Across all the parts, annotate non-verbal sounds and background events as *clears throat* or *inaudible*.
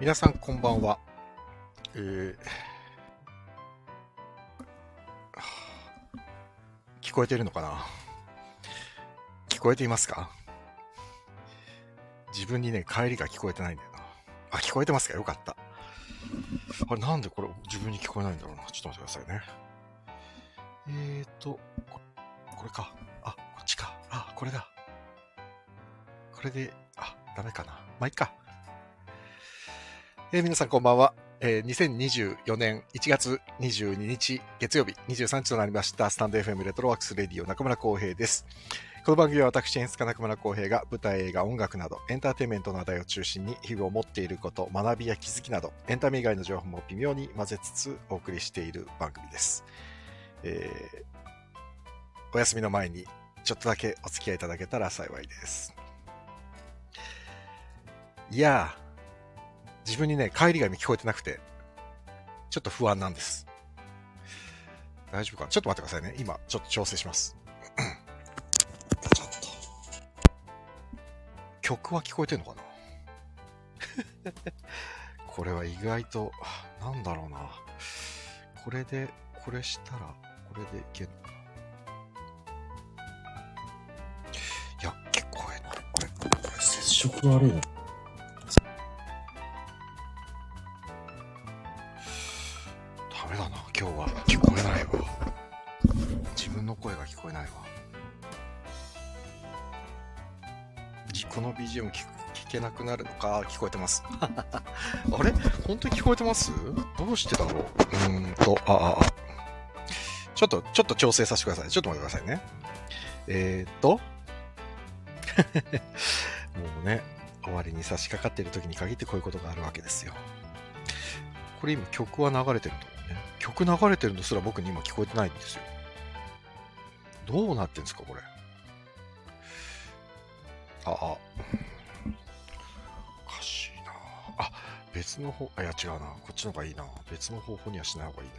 皆さんこんばんは。えー聞こえてるのかな？聞こえていますか？自分にね、帰りが聞こえてないんだよな。あ、聞こえてますか？よかった。あれ、なんでこれ自分に聞こえないんだろうな？ちょっと待ってくださいね。えーと、ここれか。あ、こっちか。あ、これだ。これで、あ、ダメかな。まあ、いっか。えー皆さんこんばんは。えー2024年1月22日月曜日23時となりましたスタンド FM レトロワークスレディオ中村浩平です。この番組は私演出家中村浩平が舞台映画音楽などエンターテインメントの話題を中心に日々思っていること学びや気づきなどエンタメ以外の情報も微妙に混ぜつつお送りしている番組です。えーお休みの前にちょっとだけお付き合いいただけたら幸いです。いやー、自分にね、帰りが聞こえてなくて、ちょっと不安なんです。大丈夫か？なちょっと待ってくださいね。今、ちょっと調整します。曲は聞こえてんのかな？*laughs* これは意外と、なんだろうな。これで、これしたら、これでいけんのかな？いや、聞こえない。これ、これ接触悪いな、今日は聞こえないわ。自分の声が聞こえないわ。この BGM 聞聞けなくなるのか、聞こえてます。*laughs* あれ？本当に聞こえてます？どうしてだろう？うんと、あ、あ、ちょっと、ちょっと調整させてください。ちょっと待ってくださいね。えー、っと、*laughs* もうね、終わりに差し掛かっている時に限ってこういうことがあるわけですよ。これ今曲は流れてると。曲流れてるのすら僕に今聞こえてないんですよ。どうなってんですか、これ。あ、あ。おかしいなあ、別の方、あ、いや違うな。こっちの方がいいな。別の方法にはしない方がいいな。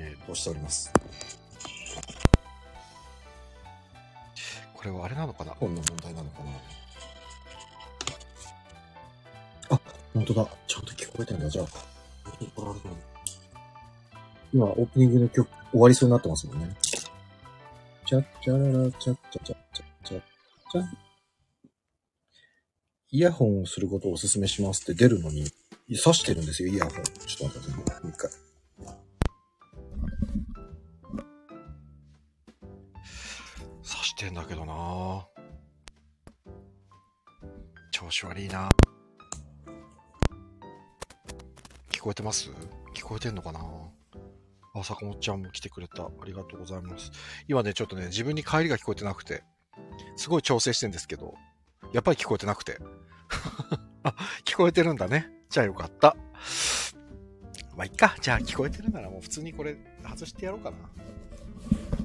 えー、としております？これはあれなのかな？本の問題なのかな？あ、本当だ。ちゃんと聞こえてんだ。じゃあ。今、オープニングの曲終わりそうになってますもんね。チャッチャララチャッチャチャッチャッチャッチャイヤホンをすることをお勧めしますって出るのに、挿してるんですよ、イヤホン。ちょっと待ってください。もう一回。挿してんだけどな調子悪いな聞こえてます聞こえてんのかなあ、坂本ちゃんも来てくれた。ありがとうございます。今ね、ちょっとね、自分に帰りが聞こえてなくて、すごい調整してんですけど、やっぱり聞こえてなくて。*laughs* あ、聞こえてるんだね。じゃあよかった。まあ、いっか。じゃあ聞こえてるならもう普通にこれ外してやろうかな。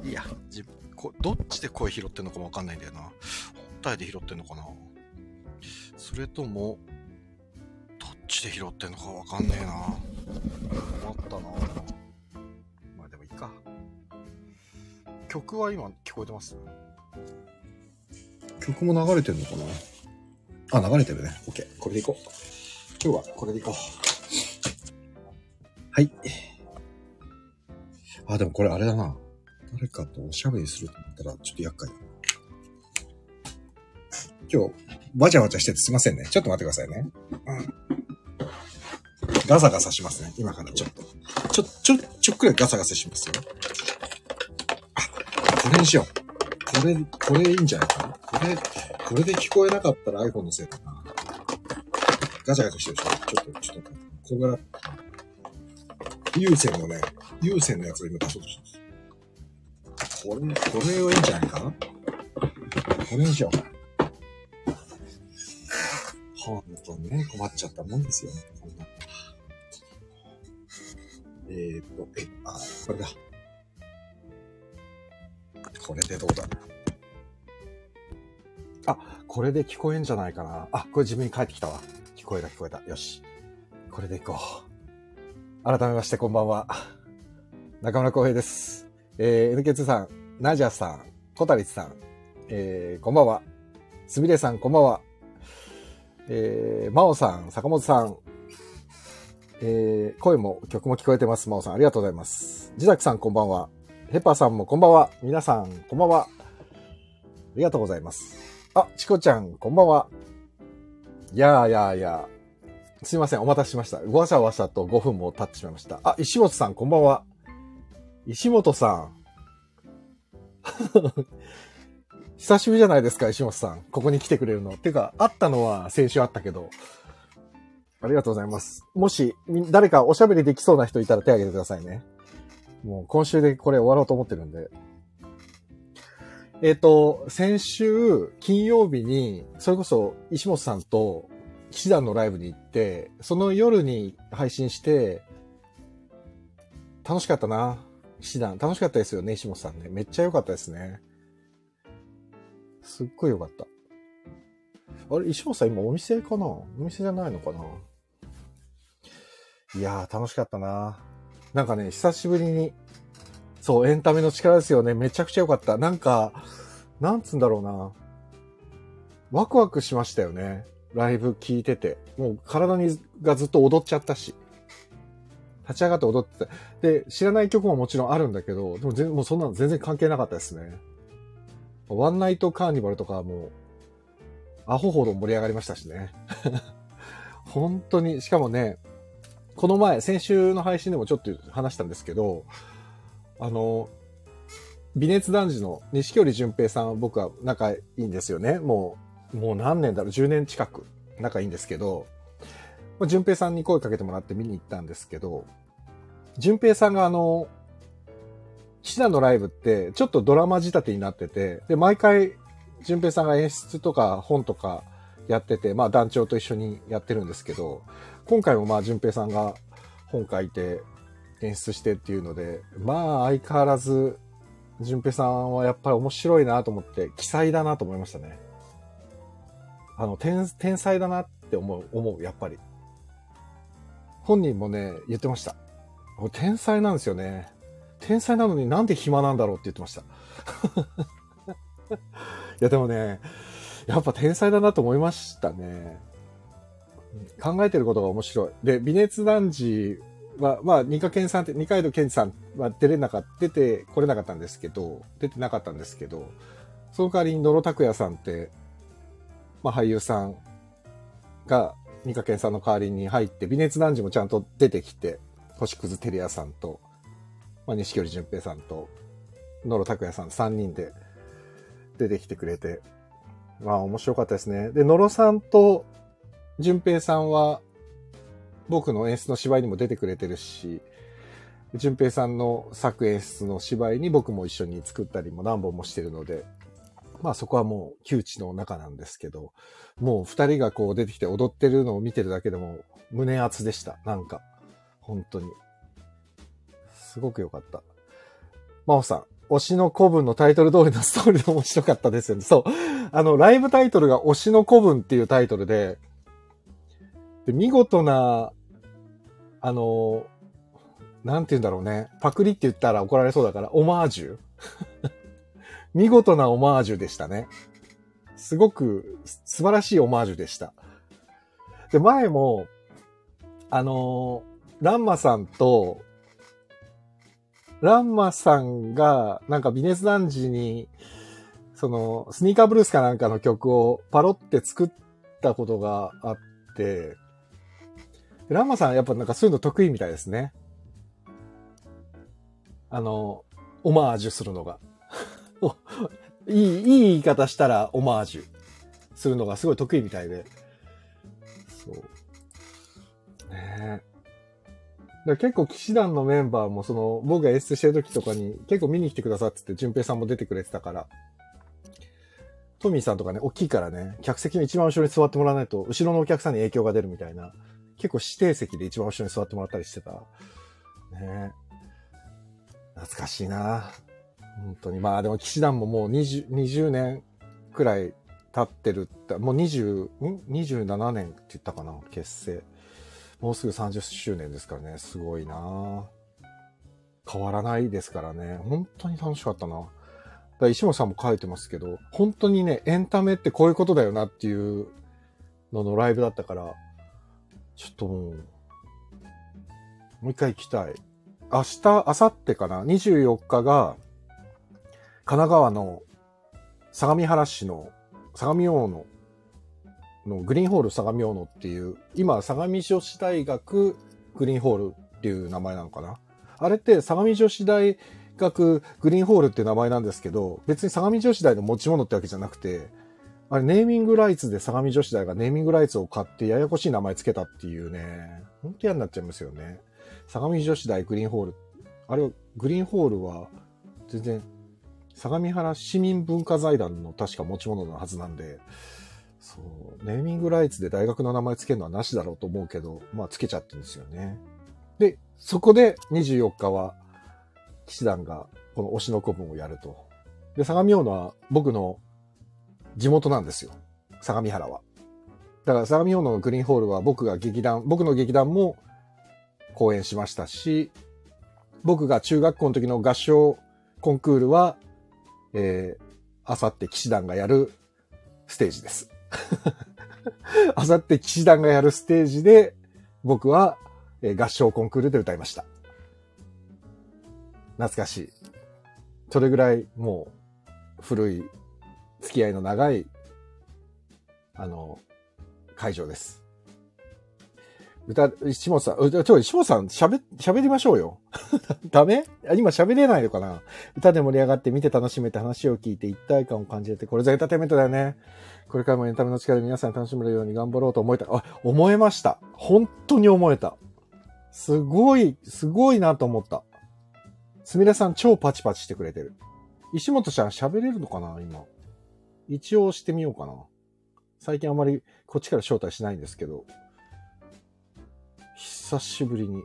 いや、自分、こどっちで声拾ってんのかもわかんないんだよな。本体で拾ってんのかな。それとも、どっちで拾ってんのかわかんねえな。困ったな。曲は今聞こえてます？曲も流れてるのかな？あ、流れてるね。OK。これでいこう。今日はこれでいこう。はい。あ、でもこれあれだな。誰かとおしゃべりすると思ったらちょっと厄介だ。今日、わちゃわちゃしててすいませんね。ちょっと待ってくださいね。うん。ガサガサしますね。今からちょっと。ちょ、ちょ、ちょっくらいガサガサしますよ。これにしよう。これ、これいいんじゃないかな？これ、これで聞こえなかったら iPhone のせいだな。ガチャガチャしてるでしょ。ちょっと、ちょっと、ここから、有線のね、有線のやつを今出そうとしてます。これ、これはいいんじゃないかな？これにしよう。ほんとね、困っちゃったもんですよ。こんなえーっと、え、あ、これだ。これでどうだあ、これで聞こえんじゃないかな。あ、これ自分に返ってきたわ。聞こえた聞こえた。よし。これでいこう。改めましてこんばんは。中村浩平です。えー、NK2 さん、ナジャさん、コタリスさん、えー、こんばんは。すみれさん、こんばんは。えー、真央さん、坂本さん、えー、声も曲も聞こえてます。真央さん、ありがとうございます。自宅さん、こんばんは。ヘパーさんもこんばんは。皆さん、こんばんは。ありがとうございます。あ、チコちゃん、こんばんは。やーやーやー。すいません、お待たせしました。わさわさと5分も経ってしまいました。あ、石本さん、こんばんは。石本さん。*laughs* 久しぶりじゃないですか、石本さん。ここに来てくれるの。てか、会ったのは先週あったけど。ありがとうございます。もし、誰かおしゃべりできそうな人いたら手挙げてくださいね。もう今週でこれ終わろうと思ってるんで。えっ、と、先週金曜日に、それこそ石本さんと騎士団のライブに行って、その夜に配信して、楽しかったな。騎士団。楽しかったですよね、石本さんね。めっちゃ良かったですね。すっごい良かった。あれ、石本さん今お店かな？お店じゃないのかな？いやー、楽しかったな。なんかね、久しぶりに、そう、エンタメの力ですよね。めちゃくちゃ良かった。なんか、なんつうんだろうな。ワクワクしましたよね。ライブ聞いてて。もう体にがずっと踊っちゃったし。立ち上がって踊ってた。で、知らない曲ももちろんあるんだけど、でも全もうそんなの全然関係なかったですね。ワンナイトカーニバルとかもう、アホほど盛り上がりましたしね。*laughs* 本当に、しかもね、この前、先週の配信でもちょっと話したんですけど、あの、微熱男児の錦織淳平さんは僕は仲いいんですよね。もう、もう何年だろう、10年近く仲いいんですけど、淳平さんに声かけてもらって見に行ったんですけど、淳平さんがあの、騎士団のライブってちょっとドラマ仕立てになってて、で、毎回淳平さんが演出とか本とかやってて、まあ団長と一緒にやってるんですけど、今回もまあ淳平さんが本書いて演出してっていうので、まあ相変わらず淳平さんはやっぱり面白いなと思って、奇才だなと思いましたね。あの、天、天才だなって思う、思う、やっぱり。本人もね、言ってました。天才なんですよね。天才なのになんで暇なんだろうって言ってました。*laughs* いやでもね、やっぱ天才だなと思いましたね。考えてることが面白い。で、微熱男児は、まあ、二階健さんって、二階堂健さんは出れなかった、出てこれなかったんですけど、出てなかったんですけど、その代わりに野呂拓也さんって、まあ、俳優さんが二階健さんの代わりに入って、微熱男児もちゃんと出てきて、星屑照也さんと、まあ、錦織淳平さんと、野呂拓也さん3人で出てきてくれて、まあ面白かったですね。で、野呂さんと淳平さんは、僕の演出の芝居にも出てくれてるし、淳平さんの作演出の芝居に僕も一緒に作ったりも何本もしてるので、まあそこはもう窮地の中なんですけど、もう二人がこう出てきて踊ってるのを見てるだけでも胸熱でした。なんか、本当に。すごく良かった。真帆さん、推しの古文のタイトル通りのストーリーで面白かったですよね。そう。あの、ライブタイトルが推しの古文っていうタイトルで、で、見事な、あの、なんて言うんだろうね。パクリって言ったら怒られそうだから、オマージュ *laughs* 見事なオマージュでしたね。すごく素晴らしいオマージュでした。で、前も、あの、ランマさんと、ランマさんが、なんかビネス男児に、その、スニーカーブルースかなんかの曲をパロって作ったことがあって、ラマさんやっぱなんかそういうの得意みたいですね。あの、オマージュするのが。*laughs* いい、いい言い方したらオマージュするのがすごい得意みたいで。そう。ねえ。だ結構騎士団のメンバーもその僕が演出してる時とかに結構見に来てくださってて、淳平さんも出てくれてたから。トミーさんとかね、大きいからね、客席の一番後ろに座ってもらわないと、後ろのお客さんに影響が出るみたいな。結構指定席で一番後ろに座ってもらったりしてた。ね懐かしいな本当に。まあでも騎士団ももう 20, 20年くらい経ってるって、もう20、ん ?27 年って言ったかな結成。もうすぐ30周年ですからね。すごいな変わらないですからね。本当に楽しかったな。だから石本さんも書いてますけど、本当にね、エンタメってこういうことだよなっていうののライブだったから、ちょっともう、もう一回行きたい。明日、明後日かな ?24 日が、神奈川の相模原市の相模大野のグリーンホール相模大野っていう、今、相模女子大学グリーンホールっていう名前なのかな？あれって相模女子大学グリーンホールっていう名前なんですけど、別に相模女子大の持ち物ってわけじゃなくて、あれネーミングライツで相模女子大がネーミングライツを買ってややこしい名前つけたっていうね、ほんと嫌になっちゃいますよね。相模女子大グリーンホール。あれは、グリーンホールは全然相模原市民文化財団の確か持ち物のはずなんで、そう、ネーミングライツで大学の名前つけるのはなしだろうと思うけど、まあつけちゃってるんですよね。で、そこで24日は、騎士団がこの推しの古文をやると。で、相模大野は僕の地元なんですよ。相模原は。だから相模大野のグリーンホールは僕が劇団、僕の劇団も公演しましたし、僕が中学校の時の合唱コンクールは、えー、あさって騎士団がやるステージです。*laughs* あさって騎士団がやるステージで、僕は、えー合唱コンクールで歌いました。懐かしい。それぐらいもう古い付き合いの長い、あの、会場です。歌、石本さん、ちょ、石本さん喋、喋りましょうよ。*laughs* ダメ？今喋れないのかな？歌で盛り上がって見て楽しめて話を聞いて一体感を感じれて、これぞエンターテイメントだよね。これからもエンタメの力で皆さん楽しめるように頑張ろうと思えた。あ、思えました。本当に思えた。すごい、すごいなと思った。すみれさん超パチパチしてくれてる。石本ちゃん喋れるのかな？今。一応してみようかな。最近あまりこっちから招待しないんですけど。久しぶりに。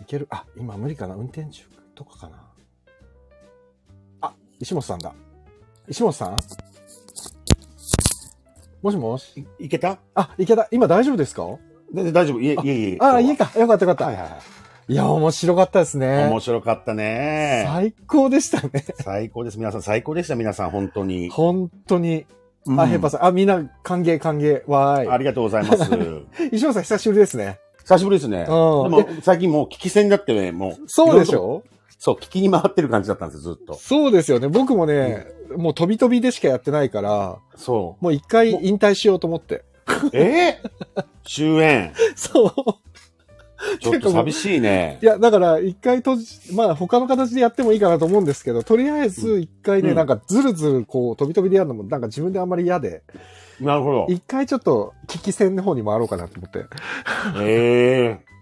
いける？あ、今無理かな運転中とかかなあ、石本さんだ。石本さん？もしもし？いいけた？あ、いけた。今大丈夫ですか？大丈夫。いえ、いえ、いえ。あ、いいか。よかったよかった。はいはいはい。いや、面白かったですね。面白かったね。最高でしたね。最高です。皆さん最高でした。皆さん、本当に。本当に。うんあ、ヘッパーさん。あ、みんな歓迎歓迎。わーい。ありがとうございます。*laughs* 石本さん久しぶりですね。久しぶりですね。でうんも、最近もう聞き戦だってね、もう。そうでしょ？とそう、聞きに回ってる感じだったんですよ、ずっと。そうですよね。僕もね、もう飛び飛びでしかやってないから、そもう一回引退しようと思って。う。え？ー、終演。そう。ちょっと寂しいねい。や、だから一回閉じ、まあ他の形でやってもいいかなと思うんですけど、とりあえず一回ね、うんなんかずるずるこう飛び飛びでやるのもなんか自分であんまり嫌で、なるほど。一回ちょっと聞き戦の方に回ろうかなと思って。ええ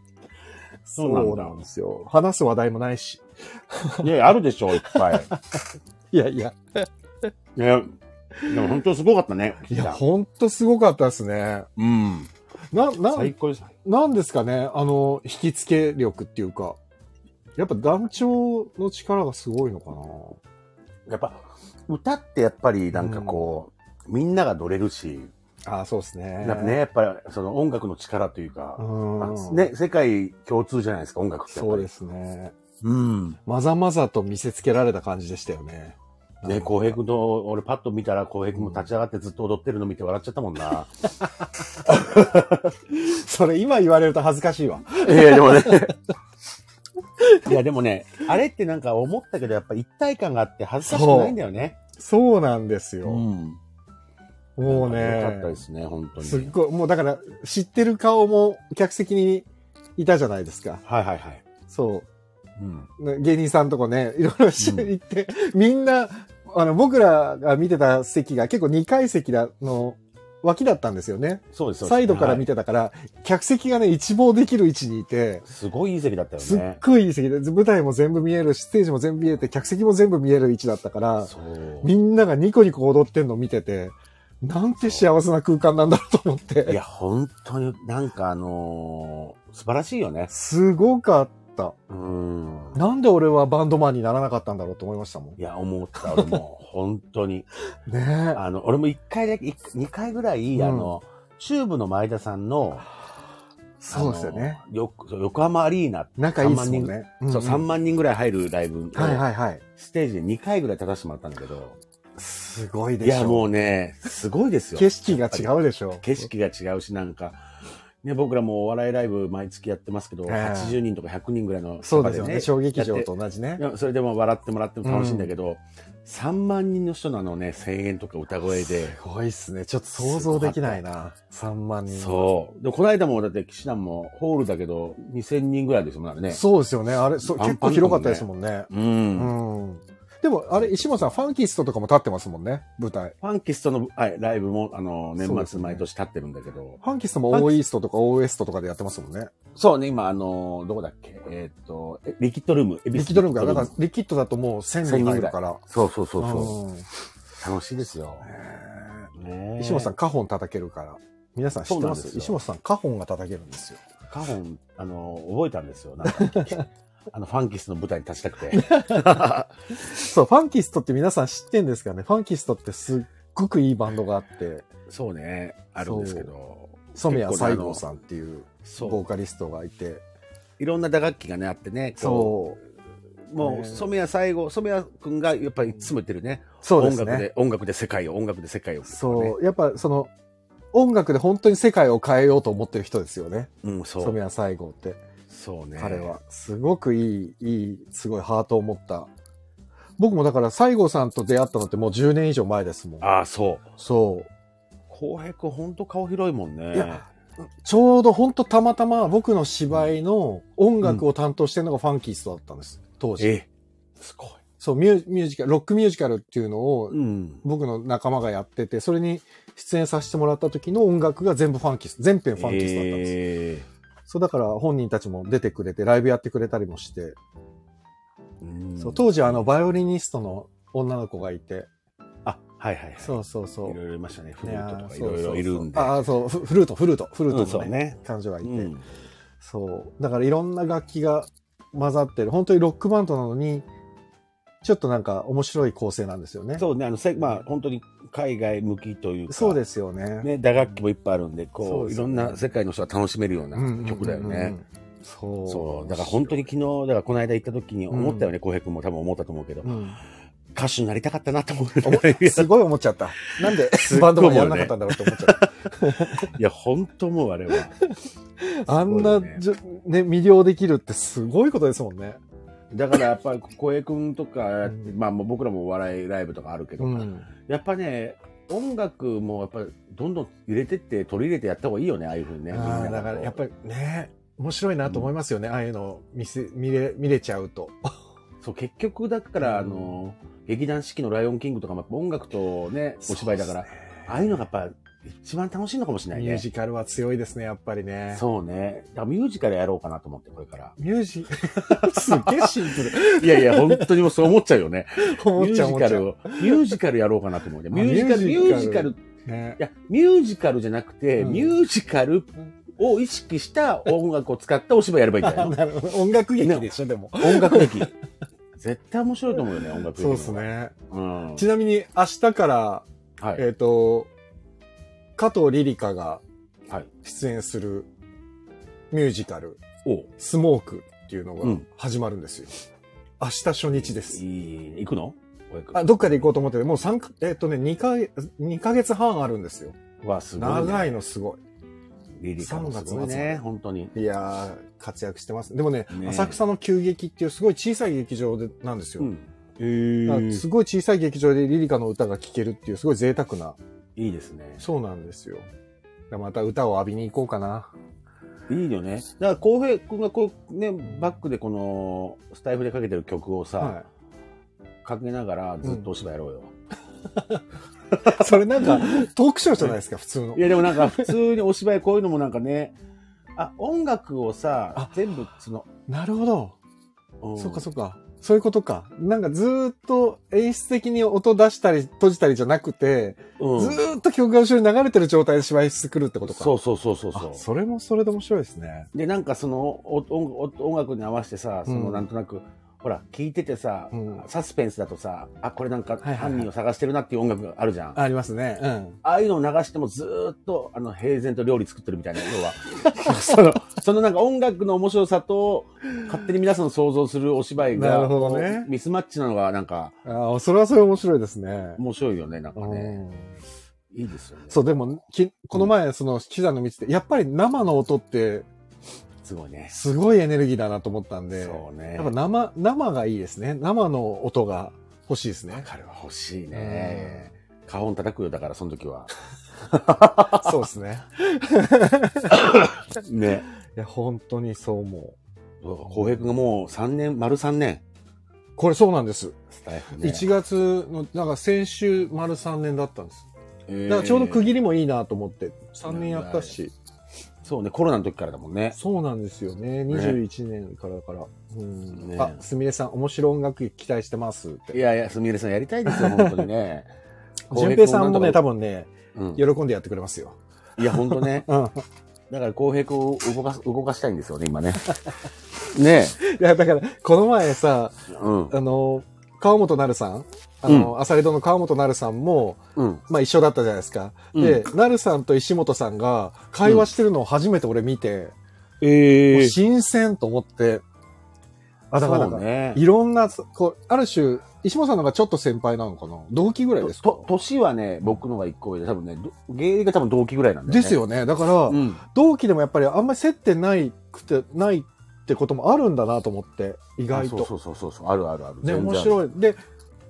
そうなんだですよ。話す話題もないし。いや、あるでしょ、いっぱい。*laughs* いやいや。いや、でも本当すごかったね。いや、ほんとすごかったですね。うん。な、な、最高です。なんですかねあの、引き付け力っていうか。やっぱ団長の力がすごいのかなやっぱ、歌ってやっぱりなんかこう、みんなが乗れるし、ああ、そうですね。なんかね、やっぱりその音楽の力というかう、ん。まあね、世界共通じゃないですか、音楽って。そうですね。うん。まざまざと見せつけられた感じでしたよね。ね、浩平君と、俺パッと見たら浩平君も立ち上がってずっと踊ってるの見て笑っちゃったもんな。*laughs* それ今言われると恥ずかしいわ。いや、でもね。*laughs* いや、でもね、あれってなんか思ったけど、やっぱ一体感があって恥ずかしくないんだよね。そうなんですよ。ん。もうよかったねで、すね、本当に。すっごい、もうだから知ってる顔も客席にいたじゃないですか。はいはいはい。そう。うん。ね芸人さんとこね、いろいろ一緒に行って、みんな、あの、僕らが見てた席が結構2階席だの脇だったんですよね。そうですそうですサイドから見て、てたから、客席がね、一望できる位置にいて、すごいいい席だったよすっね。ごいいい席で、舞台も全部見えるし、ステージも全部見えて、客席も全部見える位置だったから。みんながニコニコ踊ってんの見てて、なんて幸せな空間なんだろうと思って。いや、本当になんかあのー素晴らしいよね。すごかった。うん。なんで俺はバンドマンにならなかったんだろうと思いましたもん。いや、思った、俺も。本当に。*laughs* ねえ。あの、俺も一回だけ、一二回ぐらい、うんあの、チューブの前田さんの、そうですよね。よ横浜アリーナ、仲いいですもんね。そう、3万万人ぐらい入るライブ、はいはいはい。ステージで2回ぐらい立たせてもらったんだけど、すごいでしょ。いや、もうね、すごいですよ。景色が違うでしょ。景色が違うし、なんか、ね、僕らもお笑いライブ毎月やってますけど、ええ80人とか100人ぐらいのそうですよね。小劇場と同じねそれでも笑ってもらっても楽しいんだけど、3万人の人のあのね、声援とか歌声で、すごいっすね。ちょっと想像できないな。3万人。そう。で、この間もだって、騎士団もホールだけど、2000人ぐらいですもんね。そうですよね。あれ、そうパン結構広かったですもんね。う。うんん。でも、あれ、石本さん、ファンキストとかも立ってますもんね、舞台。ファンキストの、はい、ライブも、あの、年末毎年立ってるんだけど、ファンキストもオーイーストとかオーエストとかでやってますもんね。そうね、今、あの、どこだっけ？えーっと、えリキッドルーム。リリキッドルームが、だから、リキッドだともう1000人入るから。そうそうそうそう。うん楽しいですよ。へねー石本さん、カホン叩けるから。皆さん知ってます？石本さん、カホンが叩けるんですよ。カホン、あの、覚えたんですよ。なんか、*laughs* あの、ファンキストの舞台に立ちたくて。*laughs* そう、ファンキストって皆さん知ってんですかね？ファンキストってすっごくいいバンドがあって、そうね、あるんですけど。染谷西郷さんっていう。ボーカリストがいて、いろんな打楽器がね、あってね。そう、う。もう、ね染谷最後、染谷くんがやっぱりいつも言ってるね。そうですね。音楽で、音楽で世界を、音楽で世界を、そう、やっぱその、音楽で本当に世界を変えようと思ってる人ですよね。う。うん、そう。染谷西郷って。そうね。彼は。すごくいい、いい、すごいハートを持った。僕もだから西郷さんと出会ったのってもう10年以上前ですもん。ああ、そう。そう。浩平くん、ほんと顔広いもんね。いやちょうど本当たまたま僕の芝居の音楽を担当してるのがファンキーストだったんです。当時。え、すごい。そうミュー、ミュージカル、ロックミュージカルっていうのをうん。僕の仲間がやってて、それに出演させてもらった時の音楽が全部ファンキースト、全編ファンキーストだったんです。えそうだから本人たちも出てくれて、ライブやってくれたりもして、そう当時あの、バイオリニストの女の子がいて、あ、はいはいはい。そうそうそう。いろいろいましたね。フルートとかいろいろいるんで。ああ、そう、フフルート、フルート、フルーうんトのね、そうね。彼女がいて、うん。そう。だからいろんな楽器が混ざってる。本当にロックバンドなのに、ちょっとなんか面白い構成なんですよね。そうね、あの、せまあ、本当に海外向きというか。そうですよね。ね、打楽器もいっぱいあるんで、そこう、いろうですよねんな世界の人が楽しめるようなうんうんうんうん曲だよね。。そう。そう。だから本当に昨日、だからこの間行った時に思ったよね、浩平君も多分思ったと思うけど、うん。歌手になりたかったなと思う。すごい思っちゃった。なんで *laughs* バンドマンやらなかったんだろうって思っちゃった。*laughs* いや、本当もうあれは。あんな、ね、魅了できるってすごいことですもんね。だからやっぱり小平君とかうんまあ僕らもお笑いライブとかあるけど、うん。やっぱね、音楽もやっぱりどんどん入れてって取り入れてやった方がいいよね、ああいうふうにね。だからやっぱり。りね、面白いなと思いますよね。ああいうの見せ、見れ、見れちゃうと。そう、結局だから、うんあの、劇団四季のライオンキングとかも音楽とね、お芝居だから、ねああいうのがやっぱ一番楽しいのかもしれないね。ミュージカルは強いですね、やっぱりね。そうね。だからミュージカルやろうかなと思って、これから。ミュージ、*laughs* すっげえシンプいやいや、本当にもうそう思っちゃうよね。ル。思っミュ。ージカルを、ミュージカルやろうかなと思うね。*laughs* ミュージカル、ミミュージカルュージカル、いね。や、ミュージカルじゃなくて、うんミュージカルを意識した音楽を使ったお芝居やればいいんじゃないのなるほど。音楽劇でしょ、でも。音楽劇。絶対面白いと思うよね、音楽劇。そうです。ね。うん。ちなみに明日から、はい。えっ、と、加藤リリカがはい。出演するミュージカル、おスモークっていうのがうん始まるんですよ。明日初日です。いい、行くの？あ、どっかで行こうと思ってて、もう3か、えっ、とね、2ヶ月、2ヶ月半あるんですよ。わ、すごい、ね。長いのすごリリカもすごい3月末ね、本当に。い。いやー、活躍してます。でもね、ね浅草の急激っていうすごい小さい劇場でなんですよ。うん。へすごい小さい劇場でリリカの歌が聴けるっていうすごい贅沢な。いいですね。そうなんですよ。また歌を浴びに行こうかな。いいよね。だから、浩平君がこう、ね、バックでこの、スタイフでかけてる曲をさ、はかけながらずっとお芝居やろうよ。い。*laughs* それなんか、トークショーじゃないですか、*laughs* 普通のい。や、でもなんか、普通にお芝居こういうのもなんかね、あ、音楽をさあ、全部その、なるほど。うんそっかそっか。そういうことか。なんかずーっと演出的に音出したり閉じたりじゃなくて、うんずーっと曲が後ろに流れてる状態で芝居してくるってことか。そうそうそうそうそうあ。それもそれで面白いですね。で、なんかそのお音楽に合わせてさ、そのうんなんとなく、ほら、聞いててさ、うんサスペンスだとさ、あ、これなんかはいはい犯人を探してるなっていう音楽があるじゃん。あありますね。うん。あいうのを流してもずーっと、あの、平然と料理作ってるみたいな、要は。*laughs* その、そのなんか音楽の面白さと、勝手に皆さんの想像するお芝居が、なるほどねミスマッチなのがなんか、ああ、それはそれ面白いですね。面白いよね、なんかうね。んいいですよね。そう、でも、きこの前、その、七段の道で、やっぱり生の音って、すごいね。すごいエネルギーだなと思ったんで、そうね。やっぱ生、生がいいですね。生の音が欲しいですね。わかるわ、欲しいね。花本叩くよ、だから、その時は。*laughs* そうですね。ね。*laughs* いや、本当にそう思う。浩平君がもう3年、丸3年、これそうなんです。スタイフね。1月の、なんか先週丸3年だったんです。えーだからちょうど区切りもいいなと思って、3年やったし。そうね、コロナの時からだもんね。そうなんですよね。21年からだから。うんねあ、すみれさん、面白音楽劇期待してますって。いやいや、すみれさんやりたいですよ、*laughs* 本当にね。淳平さんもね、多分、分ね、うん喜んでやってくれますよ。いや、本当ね。*laughs* うん。だから、浩平君を動かす、動かしたいんですよね、今ね。*laughs* ねいや、だから、この前さ、え。うん。あの、川本なるさん、あの、朝リドの川本なるさんも、うん。まあ一緒だったじゃないですか。うんで、なるさんと石本さんが会話してるのを初めて俺見て、えもう新鮮と思って、あ、だからね。いろんな、こう、ある種、石本さんの方がちょっと先輩なのかな？同期ぐらいですか？と、年はね、僕のが一個上で、多分ね、ど芸歴が多分同期ぐらいなんだよね。です。よね。だから、うん。同期でもやっぱりあんまり接点ないくて、ないってこともあるんだなと思って、意外と。そうそうそうそう、あるあるある。ね、面白い。で、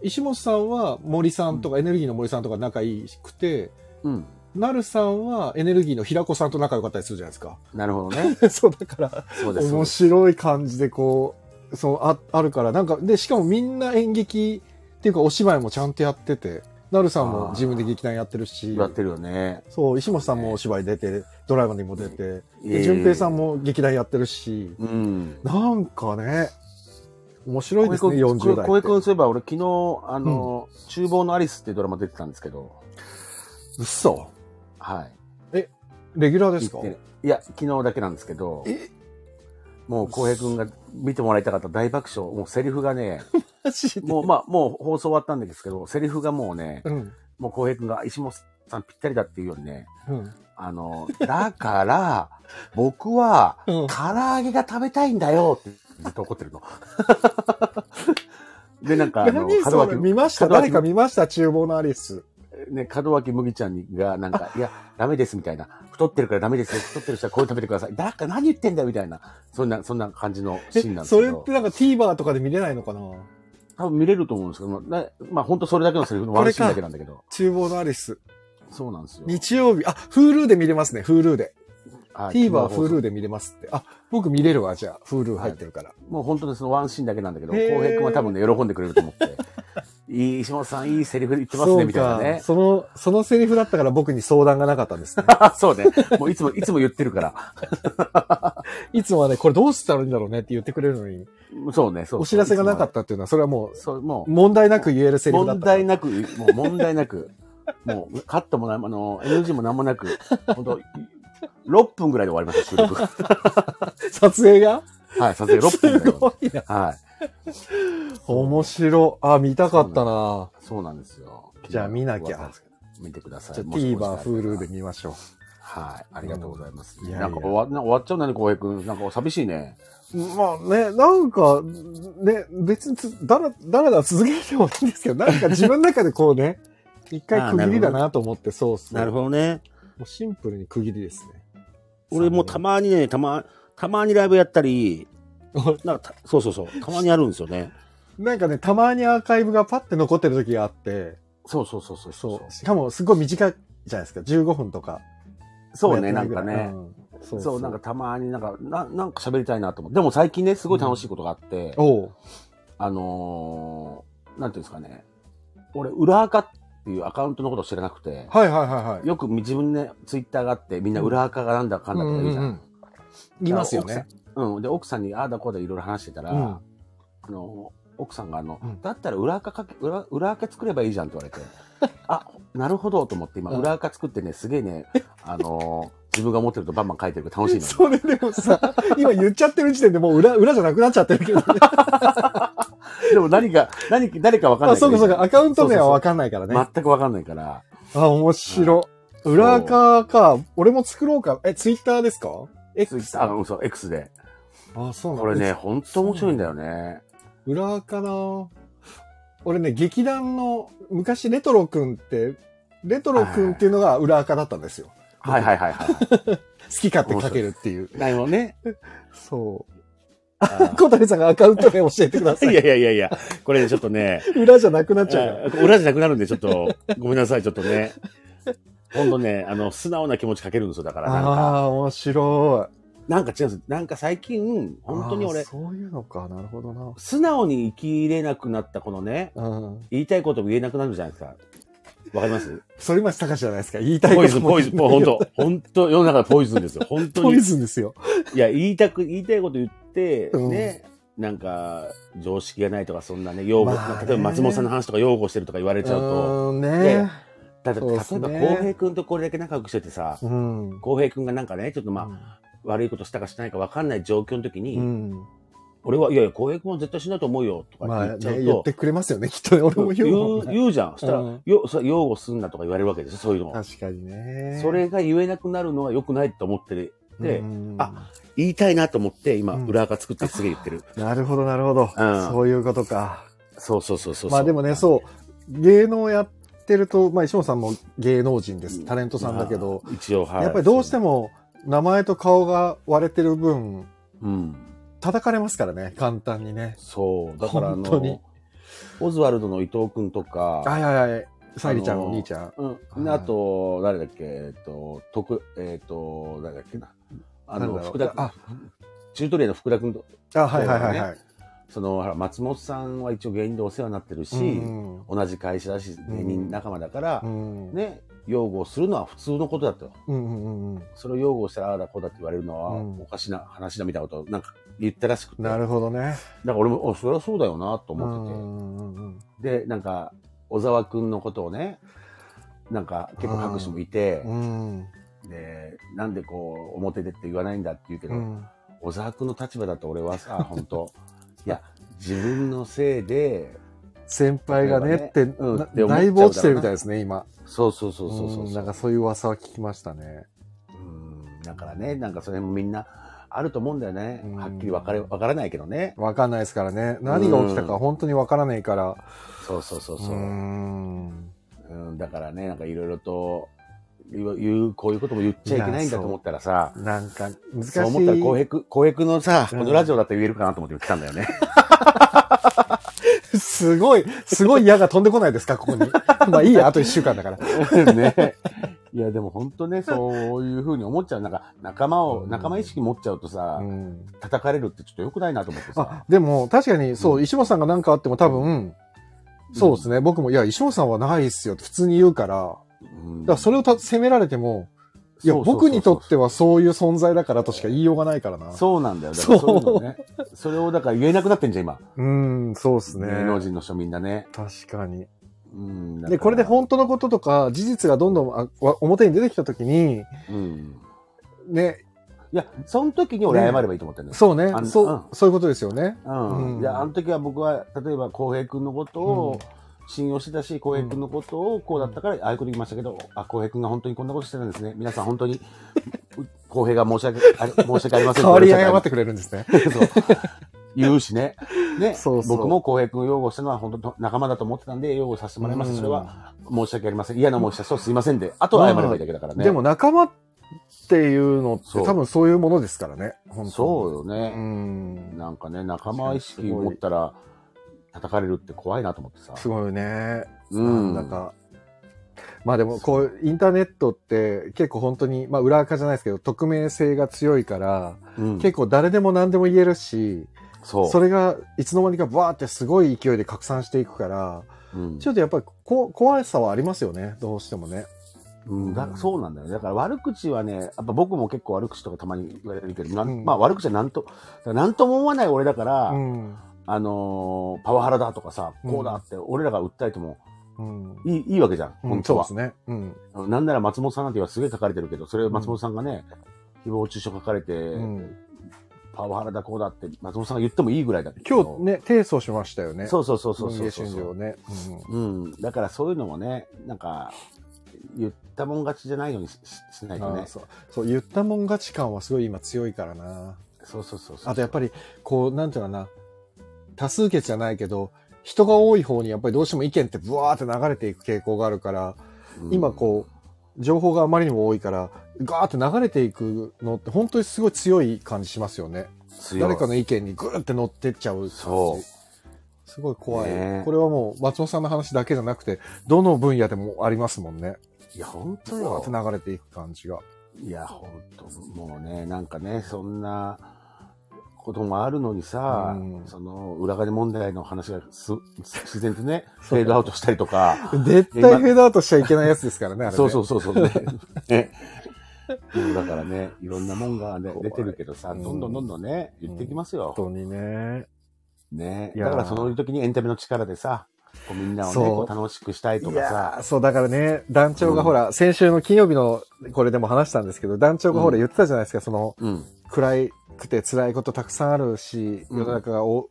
石本さんは森さんとか、エネルギーの森さんとか仲いいくて、うん。なるさんはエネルギーの平子さんと仲良かったりするじゃないですか。なるほどね。*laughs* そう、だから、そうです。面白い感じでこう、そう、あ、あるから、なんか、で、しかもみんな演劇っていうかお芝居もちゃんとやってて、なるさんも自分で劇団やってるし、やってるよね。そう、石本さんもお芝居出て、ドラマにも出て、いえいえで、淳平さんも劇団やってるし、うん。なんかね、面白いですね、小40代。小江君そういえば、俺昨日、あの、厨房のアリスっていうドラマ出てたんですけど、嘘。はい。レギュラーですか？いや、昨日だけなんですけど、もう浩平君が見てもらいたかった大爆笑、もうセリフがね、*laughs* もうまあ、もう放送終わったんですけど、セリフがもうね、うん。もう浩平君が石本さんぴったりだっていうよりね、うん。あの、だから、僕は、うん。唐揚げが食べたいんだよってずっと怒ってるの。*laughs* で、なんか、あの、門脇、見ました？誰か見ました？厨房のアリス。ね、門脇麦ちゃんにが、なんか、いや、ダメですみたいな。太ってるからダメですよ。太ってる人はこれ食べてください。だから何言ってんだよみたいな。そんな、そんな感じのシーンなんですけどそれっ。てなんか TVer とかで見れないのかな？多分見れると思うんですけど、まあ、ねまあ本当それだけのセリフのワンシーンだけなんだけど。厨房のアリス。そうなんですよ。日曜日、あ、Hulu で見れますね、Hulu で。あ TVer、昨日放送 Hulu で見れますって。あ、僕見れるわ、じゃあ。Hulu 入ってるから。もう本当にそのワンシーンだけなんだけど、浩平君は多分ね、喜んでくれると思って。*laughs* いい、石本さんいいセリフ言ってますね。みたいなね。その、そのセリフだったから僕に相談がなかったんですね。*laughs* そうね。もういつも、いつも言ってるから。*laughs* いつもはね、これどうしたらいいんだろうねって言ってくれるのに、そうね、そうお知らせがなかっったっていうのは、それはもた。そう、もう、問題なく言えるセう、リフだった。問題なく、もう問題なく、もうカットもな、あの、NG もなんもなく、本当6分ぐらいで終わりました、収録。*laughs* 撮影が？はい、撮影6分すぐらいでごいな。はい。面白。あ、見たかったなそうなんですよ。じゃあ見なきゃ見てください。じゃあ TVer、Hulu で見ましょはい。ありがとうございます。いやいやなんか終わ終わっちゃうね、浩平君。なんか寂しいね。う。まあね、なんか、ね、別につ、だら、だらだら続けてもいいんですけど、なんか自分の中でこうね、*laughs* 一回区切りだなと思って、そうっすね。どね。もうシンプルに区切りですね。俺もたまにね、たま、たまにライブやったり、なんかた、そうそうそう、たまにやるんですよね。なんかね、たまにアーカイブがパッて残ってる時があって、そうそうそうそうそう。しかもすごい短いじゃないですか。15分とか。そうね、なんかね。うんそうそう、なんかたまになんか、ななんか喋りたいなと思って。でも最近ね、すごい楽しいことがあって、おう。あのー、なんていうんですかね。俺、裏垢っていうアカウントのことを知らなくて、はいはいはいはい。よく自分でツイッターがあって、みんな裏垢がなんだかんだとか言うじゃん。うんうんうん言いますよね。うん。で、奥さんにああだこうだいろいろ話してたら、うんあの、奥さんがあの、うんだったら裏垢かけ、裏、裏垢作ればいいじゃんって言われて、*laughs* あ、なるほどと思って今、うん裏垢作ってね、すげえね、あの、自分が持ってるとバンバン書いてるから楽しいの。それでもさ、今言っちゃってる時点でもう裏、裏じゃなくなっちゃってるけどね。*laughs* でも何か、何か、誰かわかんなあ、いからそうかそうか、アカウント名はわかかんないからね。全くわかんないから。あ、面白。裏垢か。俺も作ろうか。え、ツイッターですか？ツイッター、あ、うんそう、X で。あ、そうなんこれね、ほんと面白いんだよね。裏垢な？俺ね、劇団の、昔レトロくんって、レトロくんっていうのが裏垢だったんですよ。はいはいはいはい。*laughs* 好き勝手書けるっていう。*laughs* なるほどね。そう。あ *laughs* 小谷さんがアカウント名教えてくださーいい。やいやいやいや、これね、ちょっとね、裏じゃなくなっちゃう。裏じゃなくなるんで、ちょっと、ごめんなさい、ちょっとね。ほんとね、あの、素直な気持ち書けるんですよ、だから。なんか、ああー、面白い。なんか違うんです。なんか最近、本当に俺そういうのか。なるほどな。素直に生きれなくなったこのね、うん。言いたいことも言えなくなるじゃないですか。わかります？反町隆史じゃないですか？言いたいこポイズン、ポイズン、もう本当本当世の中でポイズンですよ。本当ポイに。ズンですよ。いや、言いたく、言いたいこと言って、うんね、なんか、常識がないとか、そんなね、擁護、まあね例えば松本さんの話とか擁護してるとか言われうちゃうと、ーんでね。だって、そう例えば、浩平君とこれだけ仲良くしててさ、うん。浩平君がなんかね、ちょっとまあ、悪いことしたかしないか分かんない状況の時に、うん。俺は、いやいや、浩平君は絶対しないと思うよ、とかまあね、言っちゃうと、言ってくれますよね。きっとね。俺も言う言うじゃん。そしたら、うんよ、それ擁護すんなとか言われるわけですよ、そういうのを。確かにね。それが言えなくなるのは良くないと思ってる。あ言いたいなと思って、今、うん裏垢作ってすげえ言ってる。*laughs* なるほど、なるほど。うんそういうことか。そうそうそうそう。まあでもね、そう、芸能やってると、まあ石本さんも芸能人です。タレントさんだけど、まあ一応、はい。やっぱりどうしても名前と顔が割れてる分、うん。叩かれますからね、簡単にね。そう。だからあの、オズワルドの伊藤くんとか、はいはいはい。サリちゃんお兄ちゃん。うん。であと、誰だっけ、えっと、徳、えっと、誰だっけな？あの、福田チュートリアの福田君と、あ、はいはいはいはい。その、松本さんは一応芸人でお世話になってるし、うん同じ会社だし、芸人仲間だからう、ん。ね、擁護するのは普通のことだと。うんうんうんうん。それを擁護したら、ああだこうだって言われるのは、うんおかしな話だみたいなことをなんか言ったらしくて。なるほどね。だから俺も、おそれはそうだよなとうん思ってて。うんうんうんで、なんか、小沢くんのことをね、なんか結構書く人もいて、うん。で、なんでこう、表でって言わないんだって言うけど、うん。小沢くんの立場だと俺はさ、*laughs* 本当いや、自分のせいで、先輩がねって、なうんだいぶ落ちてるみたいですね、今。そうそうそうそうそううんなんかそういう噂は聞きましたね。うん、だからね、なんかそれもみんなあると思うんだよね。うんはっきりわかれ、わからないけどね。わかんないですからね。何が起きたか本当にわからないから。そうそうそうそうう。ん。うん、だからね、なんかいろいろと、言う言う、こういうことも言っちゃいけないんだと思ったらさ、なんか難しい。そう思ったら、浩平くん、浩平くんのさ、うんこのラジオだって言えるかなと思って来たんだよね。*laughs* すごい、すごい矢が飛んでこないですか、ここに。*laughs* まあいいや、あと一週間だから。ね。いや、でも本当ね、そういうふうに思っちゃう。なんか、仲間を、仲間意識持っちゃうとさう、ん叩かれるってちょっと良くないなと思ってさあ。、でも確かにそう、石本さんが何かあっても多分、そうですね。僕も、いや、石本さんはないっすよって普通に言うから、うんだからそれをた責められても、いや、僕にとってはそういう存在だからとしか言いようがないからな。そうなんだよ。だからそういうのね。それをだから言えなくなってんじゃん、今。う。ん、そうですね。芸能人の人みんなね。確かに。うん。で、これで本当のこととか、事実がどんどんあわ表に出てきたときに、うん。ね、いや、その時に俺謝ればいいと思ってるんだよ。そうねそう、うんそういうことですよね。うん。うんいや、あの時は僕は、例えば、浩平君のことを信用してたし、浩平君のことをこうだったから、ああいうこと言いましたけど、あ、浩平君が本当にこんなことしてたんですね。皆さん本当に、*laughs* 浩平が申し訳あり、申し訳ありません代わりに謝ってくれるんですね。*laughs* そう言うしね。ね。そうそう僕も浩平君を擁護したのは本当仲間だと思ってたんで、擁護させてもらいました。それは申し訳ありません。嫌な思いした人すいませんで、あとは謝ればいいだけだからね。でも仲間っていうのって多分そういうものですからね。本当にそうようね。ん。なんかね、仲間意識持ったら、叩かれるって怖いなと思ってさ。すごいね。うんなんか、まあでもこう、インターネットって結構本当に、まあ裏垢じゃないですけど、匿名性が強いから、うん結構誰でも何でも言えるし、そう。それがいつの間にかバーってすごい勢いで拡散していくから、うんちょっとやっぱりこ怖さはありますよね、どうしてもね。うん、だそうなんだよね。だから悪口はね、やっぱ僕も結構悪口とかたまに言われるけど、うんまあ悪口はなんと、なんとも思わない俺だから、うん。あのーパワハラだとかさ、うんこうだって俺らが訴えてもうん。いいいいわけじゃん、うん本当はそうです。ね。うん。なんなら松本さんなんて今すげえ書かれてるけど、それ松本さんがね、誹謗中傷書かれて、うん。パワハラだこうだって松本さんが言ってもいいぐらいだけど今日ね、提訴しましたよね。そうそうそうそうそうそう春秋をね。うん。だからそういうのもね、なんか、言ったもん勝ちじゃないようにしなうんいとね。そう。そう、言ったもん勝ち感はすごい今強いからな。そうそうそうそう。あとやっぱり、こう、なんていうのかな。多数決じゃないけど、人が多い方にやっぱりどうしても意見ってブワーって流れていく傾向があるから、うん今こう、情報があまりにも多いから、ガーって流れていくのって本当にすごい強い感じしますよね。誰かの意見にグーって乗ってっちゃう。そうすごい怖い、ねえこれはもう松本さんの話だけじゃなくて、どの分野でもありますもんね。いや、本当よって。流れていく感じが。いや、本当もうね、なんかね、そんなこともあるのにさ、うん。その裏金問題の話がす *laughs* 自然とね、フェードアウトしたりとか、絶対フェードアウトしちゃいけないやつですからね、あれね。そうそうそうそう。*laughs* ね。ねだからね、いろんなもんが、ね、出てるけどさ、うん。どんどんどんどんね、言っていきますよ。本当にね。ね。だからその時にエンタメの力でさ、こうみんなをね、楽しくしたいといかさそう、だからね、団長がほら、先週の金曜日のこれでも話したんですけど、団長がほらうん。言ってたじゃないですか、その、うん。暗いくて辛いことたくさんあるし、うん。世の中がお、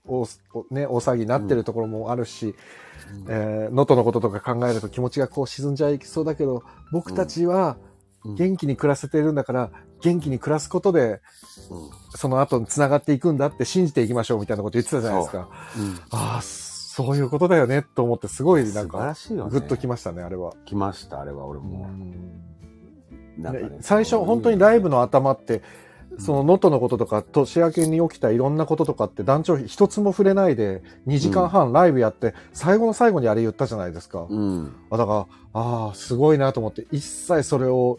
ね、大騒ぎになってるところもあるし、うん。えー能登のこととか考えると気持ちがこう沈んじゃいそうだけど、僕たちはうん。元気に暮らせてるんだから、元気に暮らすことで、うん。その後に繋がっていくんだって信じていきましょうみたいなこと言ってたじゃないですか。う。ん。ああ、そういうことだよねと思ってすごいなんからしいよね。グッときましたね、あれは。来ました、あれは俺も。ね最初、本当にライブの頭って、その能登のこととか、年明けに起きたいろんなこととかって団長一つも触れないで、2時間半ライブやって、最後の最後にあれ言ったじゃないですか。うん。あだから、ああ、すごいなと思って、一切それを、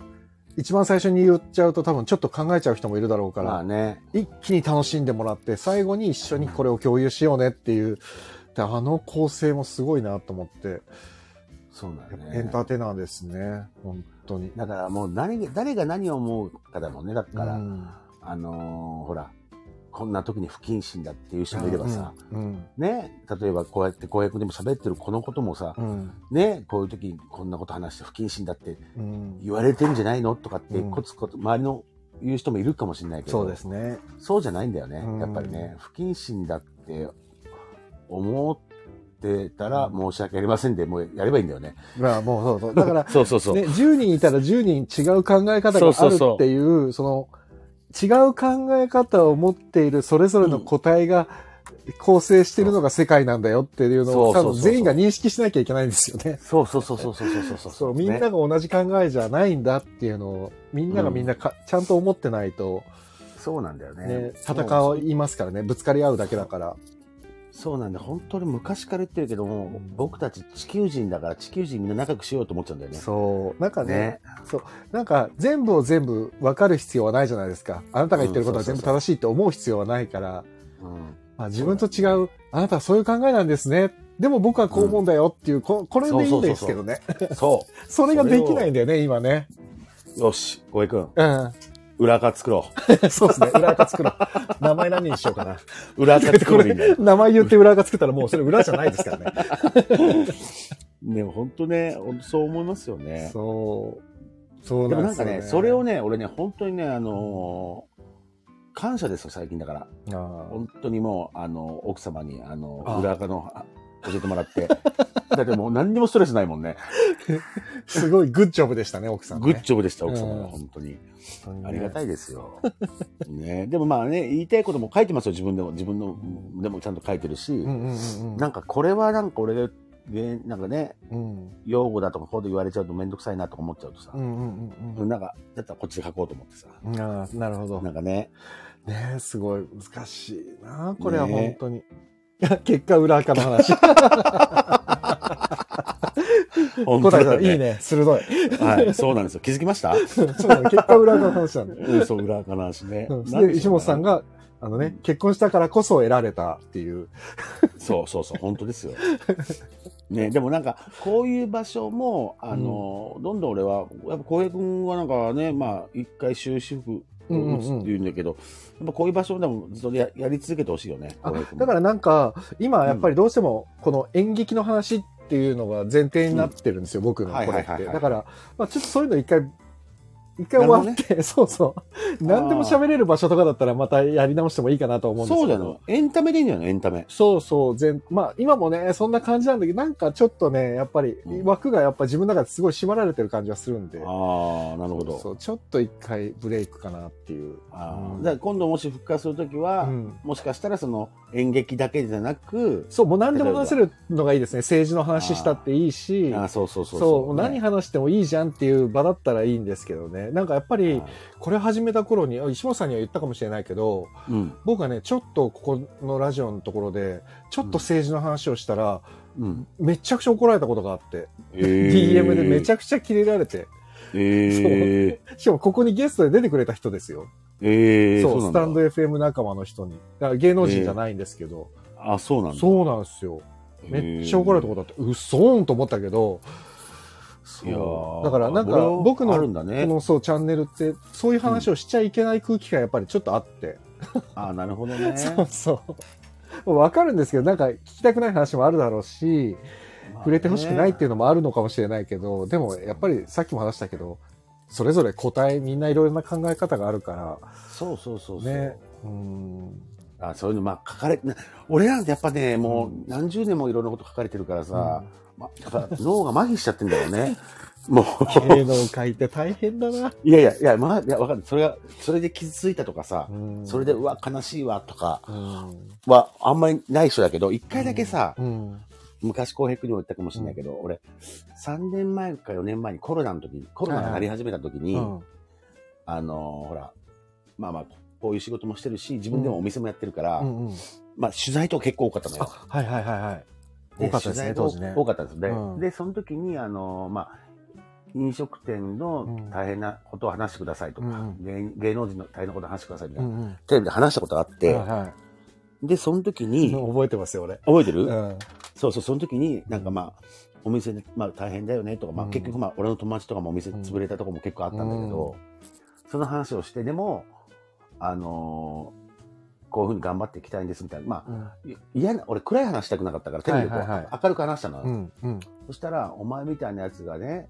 一番最初に言っちゃうと多分ちょっと考えちゃう人もいるだろうから、まあね。一気に楽しんでもらって、最後に一緒にこれを共有しようねっていう、であの構成もすごいなと思って、そうだよね。エンターテイナーですね、本当に。だからもう何が、誰が何を思うかだもんね。だから、うんあのーほら、こんな時に不謹慎だっていう人もいればさ、うん、ね、例えばこうやって公約でも喋ってるこのこともさ、うん、ね、こういう時にこんなこと話して不謹慎だってうん。言われてんじゃないのとかってうんコツコツ周りの言う人もいるかもしれないけど、そうですね。そうじゃないんだよね。うんやっぱりね、不謹慎だって思ってたら申し訳ありませんで、もうやればいいんだよね。まあもうそうそう。だから、*laughs* そうそうそう。ね、10人いたら10人違う考え方があるっていう、その、違う考え方を持っているそれぞれの個体が構成しているのが世界なんだよっていうのを多分全員が認識しなきゃいけないんですよね。そうそうそうそうそうそうそうそう、みんなねが同じ考えじゃないんだっていうのを、みんながみんなか、ちゃんと思ってないと、そうなんだよね。ね、戦いますからね、ぶつかり合うだけだから。そうなんだよ。本当に昔から言ってるけども、うん僕たち地球人だから地球人みんな仲良くしようと思っちゃうんだよね。そう。なんかね、ね。そう。なんか、全部を全部分かる必要はないじゃないですか。あなたが言ってることは全部正しいって思う必要はないから、うん。まあ、自分と違う、あなたはそういう考えなんですね。でも僕はこう思うんだよっていう、ここれでいいんですけどね。そそれができないんだよね、今ね。う。よし、小江くん、うん。裏垢作ろ *laughs* そうですね。裏垢作ろう。名前何にしようかな。う。裏垢作ころうでい名前言って裏垢作ったらもうそれ裏じゃないですからね。*laughs* ね、本当ね、そう思いますよね。そう。そうでもなですよ、ね。なんんかね、それをね、俺ね、本当にね、あのー感謝ですよ、最近だから。あ本当にもう、あの、奥様に、あの、あ裏垢の、あ教えてもらって。だってもう何にもストレスないもんね。ーすごいグッジョブでしたね、奥さん、ね。グッジョブでした、奥様うんが、本当に。ありがたいですよ。ね、でもまあね、言いたいことも書いてますよ、自分でも。自分の、でもちゃんと書いてるし。うんうんうんうん。なんかこれはなんか俺が、ねなんかね、うん。用語だとかこうで言われちゃうとめんどくさいなとか思っちゃうとさ、うんうんうんなんか、だったらこっちで書こうと思ってさ。うん。ああ、なるほど。なんかね、ねえ、すごい難しいな、これはね本当に。いや、*laughs* 結果裏垢の話。本当だねいいね、鋭い。はい、そうなんですよ。気づきました？*laughs* そうなの結果裏垢の話なんだよ。うん、そう、裏垢の話ね。うんで、石本さんが。が、あのね、結婚したからこそ得られたっていう。そうそうそう、本当ですよ。ね、でもなんか、こういう場所も、あの、どんどん俺は、やっぱ浩平君はなんかね、まあ、一回終止符を打つっていうんだけど、やっぱこういう場所でもずっとややり続けてほしいよね、だからなんか、今やっぱりどうしても、この演劇の話っていうのが前提になってるんですよ、僕のこれって。だから、まあちょっとそういうの一回、一回終わって、*laughs* そうそう。何でも喋れる場所とかだったらまたやり直してもいいかなと思うんですけど。そうだよ。エンタメでいいんだよね、エンタメ。そうそう、全、まあ今もね、そんな感じなんだけど、なんかちょっとね、やっぱりうん枠がやっぱ自分の中ですごい縛られてる感じがするんで。ああ、なるほど。そう、ちょっと一回ブレイクかなっていう。あうんーだから今度もし復活するときは、うんもしかしたらその演劇だけじゃなく、そう、もう何でも話せるのがいいですね。政治の話したっていいし、あーそうそうそうそう、ね何話してもいいじゃんっていう場だったらいいんですけどね。なんかやっぱり、これ始めた頃に、あ石本さんには言ったかもしれないけど、うん。僕がね、ちょっとここのラジオのところで、ちょっと政治の話をしたら、うん。めちゃくちゃ怒られたことがあって、えー DM でめちゃくちゃキレられて、えー、しかもここにゲストで出てくれた人ですよ。えー、そう、スタンド FM 仲間の人に。だから芸能人じゃないんですけど、あ、そうなんだ。そうなんですよ。めっちゃ怒られたことあって、うっそーんと思ったけど、そうーだからなんか僕のあるんだねこのそうチャンネルってそういう話をしちゃいけない空気感やっぱりちょっとあって、あ、なるほどね。*laughs* そうそう。わかるんですけど、なんか聞きたくない話もあるだろうし、触れてほしくないっていうのもあるのかもしれないけど、でもやっぱりさっきも話したけど、それぞれ答えみんないろいろな考え方があるかそうそうそうそう。ら、ね。うん。あそういうの、まあ、書かれ、な俺なんてやっぱね、もう何十年もいろんなこと書かれてるからさ、まあ、やっぱ脳が麻痺しちゃってんだよね。*laughs* もう。芸能界って大変だな。いやいや、いや、まあ、いや、わかんない。それが、それで傷ついたとかさ、うんそれで、うわ、悲しいわ、とかうん。は、あんまりない人だけど、一回だけさ、うん。昔、浩平君にも言ったかもしれないけど、俺、3年前か4年前にコロナの時に、コロナがなり始めた時に、うんあのーほら、まあまあ、こういう仕事もしてるし、自分でもお店もやってるから、うんうん。まあ、取材とか結構多かったのよ。あ、はいはいはいはい。で多かったですね、当時ね。多かったです。で、うんでその時に、あのーまあ、飲食店の大変なことを話してくださいとか、うん芸芸能人の大変なことを話してくださいみたいな、うんうん。テレビで話したことがあって、はいはで、その時い。に、*laughs* 覚えてますよ、俺。覚えてる、うん。そうそう、その時に、なんかまあ、お店で、まあ大変だよねとか、まあうん結局まあ、俺の友達とかもお店潰れたとこも結構あったんだけど、その話をして、でも、あのーこういうふうに頑張っていきたいんですみたいな。まあ、うん。な、俺暗い話したくなかったから、テレビでこう、はいはいはい明るく話したの。うん。うん。そしたら、お前みたいなやつがね、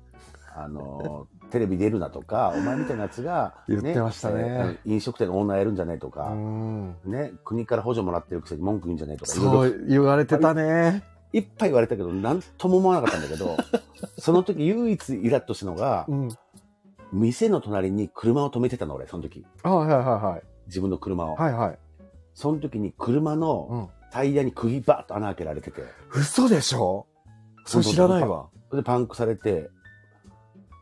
あのーテレビ出るなとか、お前みたいなやつが、言ってましたねえー飲食店のオーナーやるんじゃないとか、うん。ね、国から補助もらってるくせに文句言うんじゃないとか、そう言われてたね。いっぱい言われたけど、なんとも思わなかったんだけど、*laughs* その時唯一イラッとしたのがう、ん。店の隣に車を止めてたの、俺、その時。あはいはいはい。自分の車を。はいはい。その時に車うのん。タイヤに釘バーッと穴開けられてて、嘘でしょ？それ知らないわ。で、パンクされて、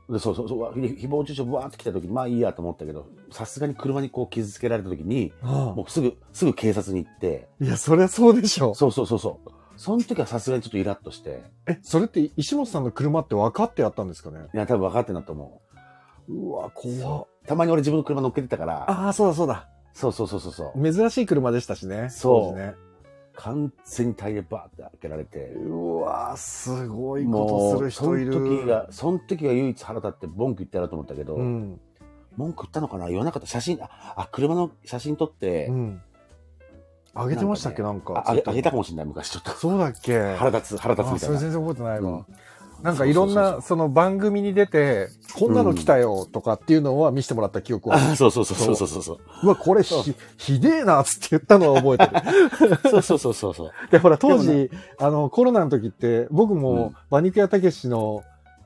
で、そうそうそううわ、ひ誹謗中傷バーって来た時に、まあいいやと思ったけど、さすがに車にこう傷つけられた時に、もうすぐ、すぐ警察に行って、いや、そりゃそうでしょ。そうそうそうそう。その時はさすがにちょっとイラッとして、え、それって石本さんの車って分かってやったんですかね？いや、多分分かってんだと思うわ、怖。たまに俺自分の車乗っけてたから、ああ、そうだそうだ。そうそうそうそうそう。珍しい車でしたしね。そうね。完全にタイヤバーって開けられて、うわ、すごいこもとするう、そ人いる。の時が、その時が唯一腹立って文句言ってやろうと思ったけど、うん。文句言ったのかな？言わなかった写真、あ、あ車の写真撮って、うん。あげてましたっけ？なんか。ああげあげたかもしれない、昔ちょっと。そうだっけ？*laughs* 腹立つ、腹立つみたいな。全然覚えてないわ。うんなんかいろんな、その番組に出て、こんなの来たよとかっていうのは見せてもらった記憶は。うそうそうそうそうそうそう。うわ、これひ、ひでえなっつって言ったのは覚えてる。*laughs* そうそうそうそうそう。で、ほら、当で時、あの、コロナの時って、僕うんも、馬肉屋たけしの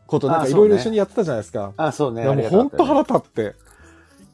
こと、なんかあいろいろ一緒にやってたじゃないですか。あ、そうね。もう本当腹立って。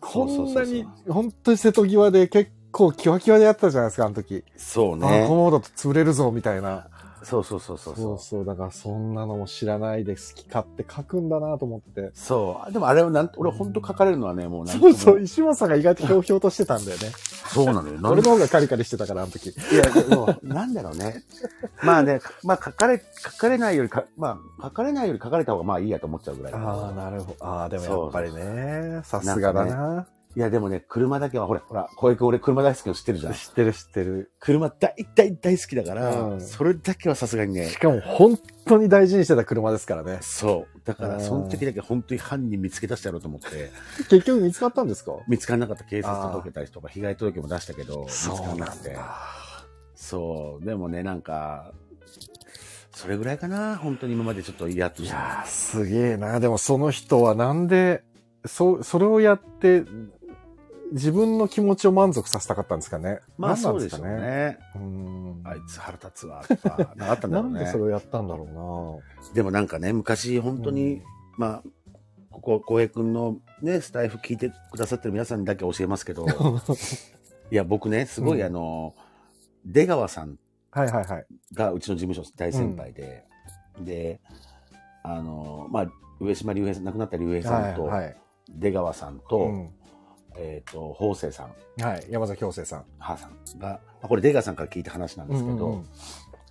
こんなに、本当に瀬戸際で結構キワキワでやってたじゃないですか、あの時。あ、そうねこ。のままだと潰れるぞ、みたいな。そうそうそうそうそそうう。そう、だからそんなのも知らないで好き勝手書くんだなと思って。そう。でもあれはなん、俺本当書かれるのはね、もうなんそうそう、う。石本さんが意外とひょうひょうとしてたんだよね。そうなのよ。俺の方がカリカリしてたから、あの時。いや、でも、なんだろうね。*laughs* まあね、まあ書かれ、書かれないよりか、まあ書かれないより書かれた方がまあいいやと思っちゃうぐらい。ああ、なるほど。ああ、でもやっぱりね、さすがだな。いや、でもね、車だけは、ほら、ほら、小池君俺車大好きの知ってるじゃん。知ってる知ってる。車大大大好きだから、うんそれだけはさすがにねし、かも本当に大事にしてた車ですからね。そう。だから、うんその時だけ本当に犯人見つけ出してやろうと思って、結局見つかったんですか？見つからなかった警察届けたりとか、被害届も出したけど、見つからなくて。そう。でもね、なんか、それぐらいかな。本当に今までちょっと嫌として。いやー、すげえな。でもその人はなんで、そ、それをやって、自分の気持ちを満足させたかったんですかね。まあそうでしょうね。ね。うん。あいつ腹立つわ、とか、なかったんだろう *laughs* んねなでそ。れをやったんだろでもなんかね、昔本当に、うんまあ、ここ、浩平君のね、スタイフ聞いてくださってる皆さんにだけ教えますけど、うな。いや、僕ね、すごいうんあの、出川さんはいはいはい。がうちの事務所大先輩で、で、あの、まあ、上島竜兵さん、亡くなった竜兵さんと、はいはい。出川さんと、うんえっ、と、法政さん、はい。山崎京生さん。母さんが、まあこれ出川さんから聞いた話なんですけど、うんうんうん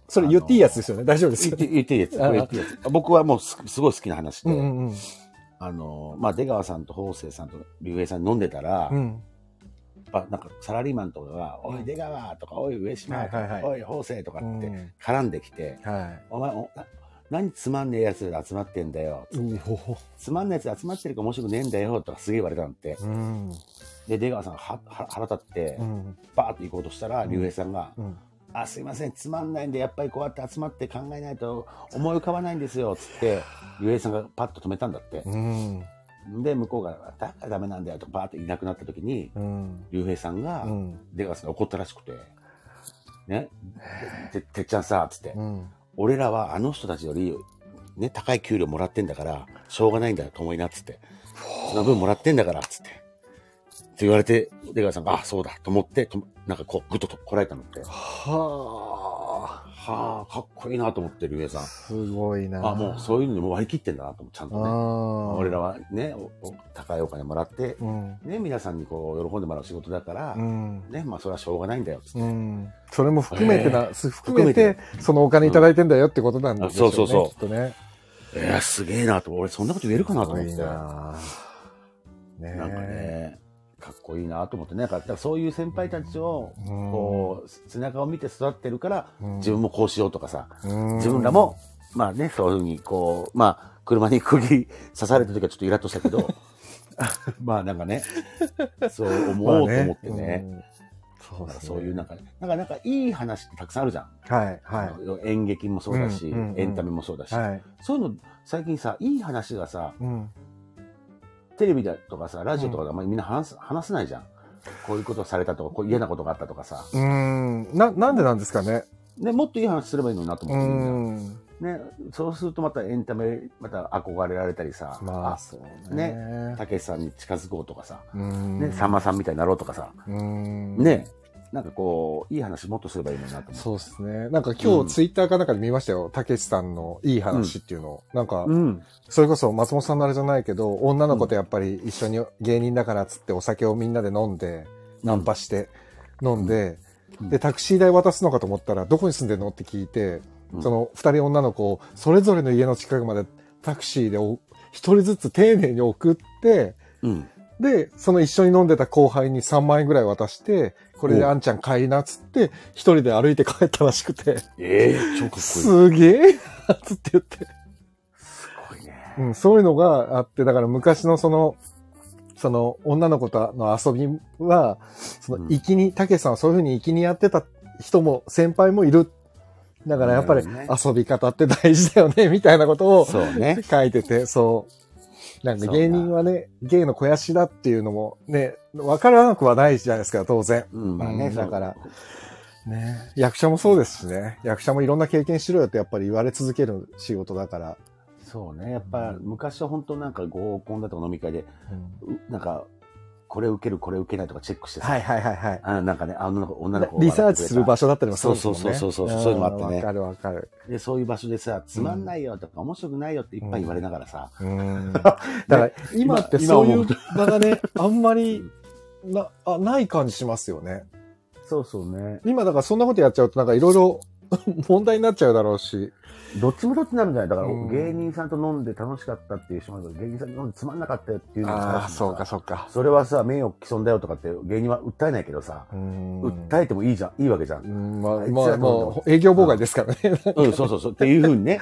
それ言っていいやつですよね。大丈夫ですよ言って、言っていいやつ。こあれ言っていいやつ。僕はもうすすごい好きな話で、うんうんうん。あの、まあ、出川さんと法政さんと竜兵さん飲んでたら、やっうん。ぱなんかサラリーマンとかが、うんおい、出川とか、おい、上島とか、はいはいはいおい、法政とかってうん絡んできて、はお前、おな何つまんねえやつで集まってんだよ。つまんねえやつ集まってるから面白くねえんだよとかすげえ言われたんって。うん。で、出川さんはは腹立ってう、ん。バーって行こうとしたら、うん竜兵さんが、うん。あ、すいません、つまんないんで、やっぱりこうやって集まって考えないと思い浮かばないんですよ、つって、竜兵さんがパッと止めたんだって。うん。で、向こうが、だからダメなんだよとバーっていなくなった時に、うん。竜兵さんが、うん。出川さんが怒ったらしくて、ね、ててっちゃんさ、つって、うん。俺らはあの人たちより、ね、高い給料もらってんだから、しょうがないんだよ、と思いな、つって。その分もらってんだから、つって。って言われて、出川さんが、あ、そうだ、と思って、となんかこう、ぐっととこらえたのって。はあ。はあ、かっこいいなと思って、竜兵さん。すごいな。あ、もうそういうのにもう割り切ってんだなと思って、ちゃんとね。あ俺らはね、高いお金もらって、うん。ね、皆さんにこう、喜んでもらう仕事だから、うん。ね、まあそれはしょうがないんだよ、つって。うん。それも含めてな、えす含めて含、そのお金いただいてんだよってことなんですよね。そうそうそうきっとね。えー、すげえなと、俺そんなこと言えるかなと思って。ねなんかね、かっこいいなと思ってね、なんかだからそういう先輩たちを、うん。こう、背中を見て育ってるから、うん。自分もこうしようとかさ、うん。自分らも、まあね、そういうふうに、こう、まあ、車に釘刺された時はちょっとイラッとしたけど、*laughs* まあなんかね、そう思おうと思ってね。うん。そうそういうなんかね、なんかなんかいい話ってたくさんあるじゃん。はい、は演劇もそうだし、エンタメもそうだし。そういうの、最近さ、いい話がさ、うん。テレビだとかさ、ラジオとかであんまりみんな話す話せないじゃん。こういうことされたとか、こう嫌なことがあったとかさ。うん。な、なんでなんですかね？ね、もっといい話すればいいのになとう思ってみんね、そうするとまたエンタメ、また憧れられたりさ、まあ、あ、そうね。ねたけしさんに近づこうとかさ、うん。ね、さんまさんみたいになろうとかさ、うん。ね、なんかこう、いい話もっとすればいいのになと思って。そうですね。なんか今うん日ツイッターかなんかで見ましたよ。たけしさんのいい話っていうのを。なんか、うん。それこそ松本さんのあれじゃないけど、女の子とやっぱり一緒に芸人だからっつってお酒をみんなで飲んで、ナンパして飲んで、うんで、タクシー代渡すのかと思ったら、どこに住んでんのって聞いて、うんその二人女の子をそれぞれの家の近くまでタクシーでお一人ずつ丁寧に送って、うん。で、その一緒に飲んでた後輩に3万円ぐらい渡して、これでおあんちゃん帰りなっつって、一人で歩いて帰ったらしくて、ええ超かっこいい。すすげえつって言って。ごいね。うん、そういうのがあって、だから昔のその、その女の子との遊びは、その、うん生きに、たけしさんはそういうふうに生きにやってた人も、先輩もいる。だからやっぱり遊び方って大事だよね、みたいなことをそうね。書いてて、そう。なんか芸人はね、芸の肥やしだっていうのもね、わからなくはないじゃないですか、当然。うん、まあね、うんだからね。役者もそうですしね。役者もいろんな経験しろよってやっぱり言われ続ける仕事だから。そうね。やっぱ、昔は本当なんか合コンだとか飲み会で、うんうなんか、これ受ける、これ受けないとかチェックしてさ、はいはいはいはい。あなんかね、あ女の子、女の子リサーチする場所。所だったりもするね。そうそうそうそうそういうのもあってねんわかるわかる。で、そういう場所でさ、つまんないよとか、面白くないよっていっぱい言われながらさ、うん。だから今って今そういう場がね、あんまりな、あ、ない感じしますよね。そうそうね。今だからそんなことやっちゃうとなんかいろいろ *laughs* 問題になっちゃうだろうし。どっちもどっちになるんじゃない？だから、うん芸人さんと飲んで楽しかったっていう人もいるけど芸人さんと飲んでつまんなかったよっていうのもああ、そうかさそうか。それはさ、名誉毀損だよとかって芸人は訴えないけどさ、うん訴えてもいいじゃん、いいわけじゃ。うんんまああいつらまあともう営業妨害ですからね。*laughs* うん、そうそうそう。っていうふうにね、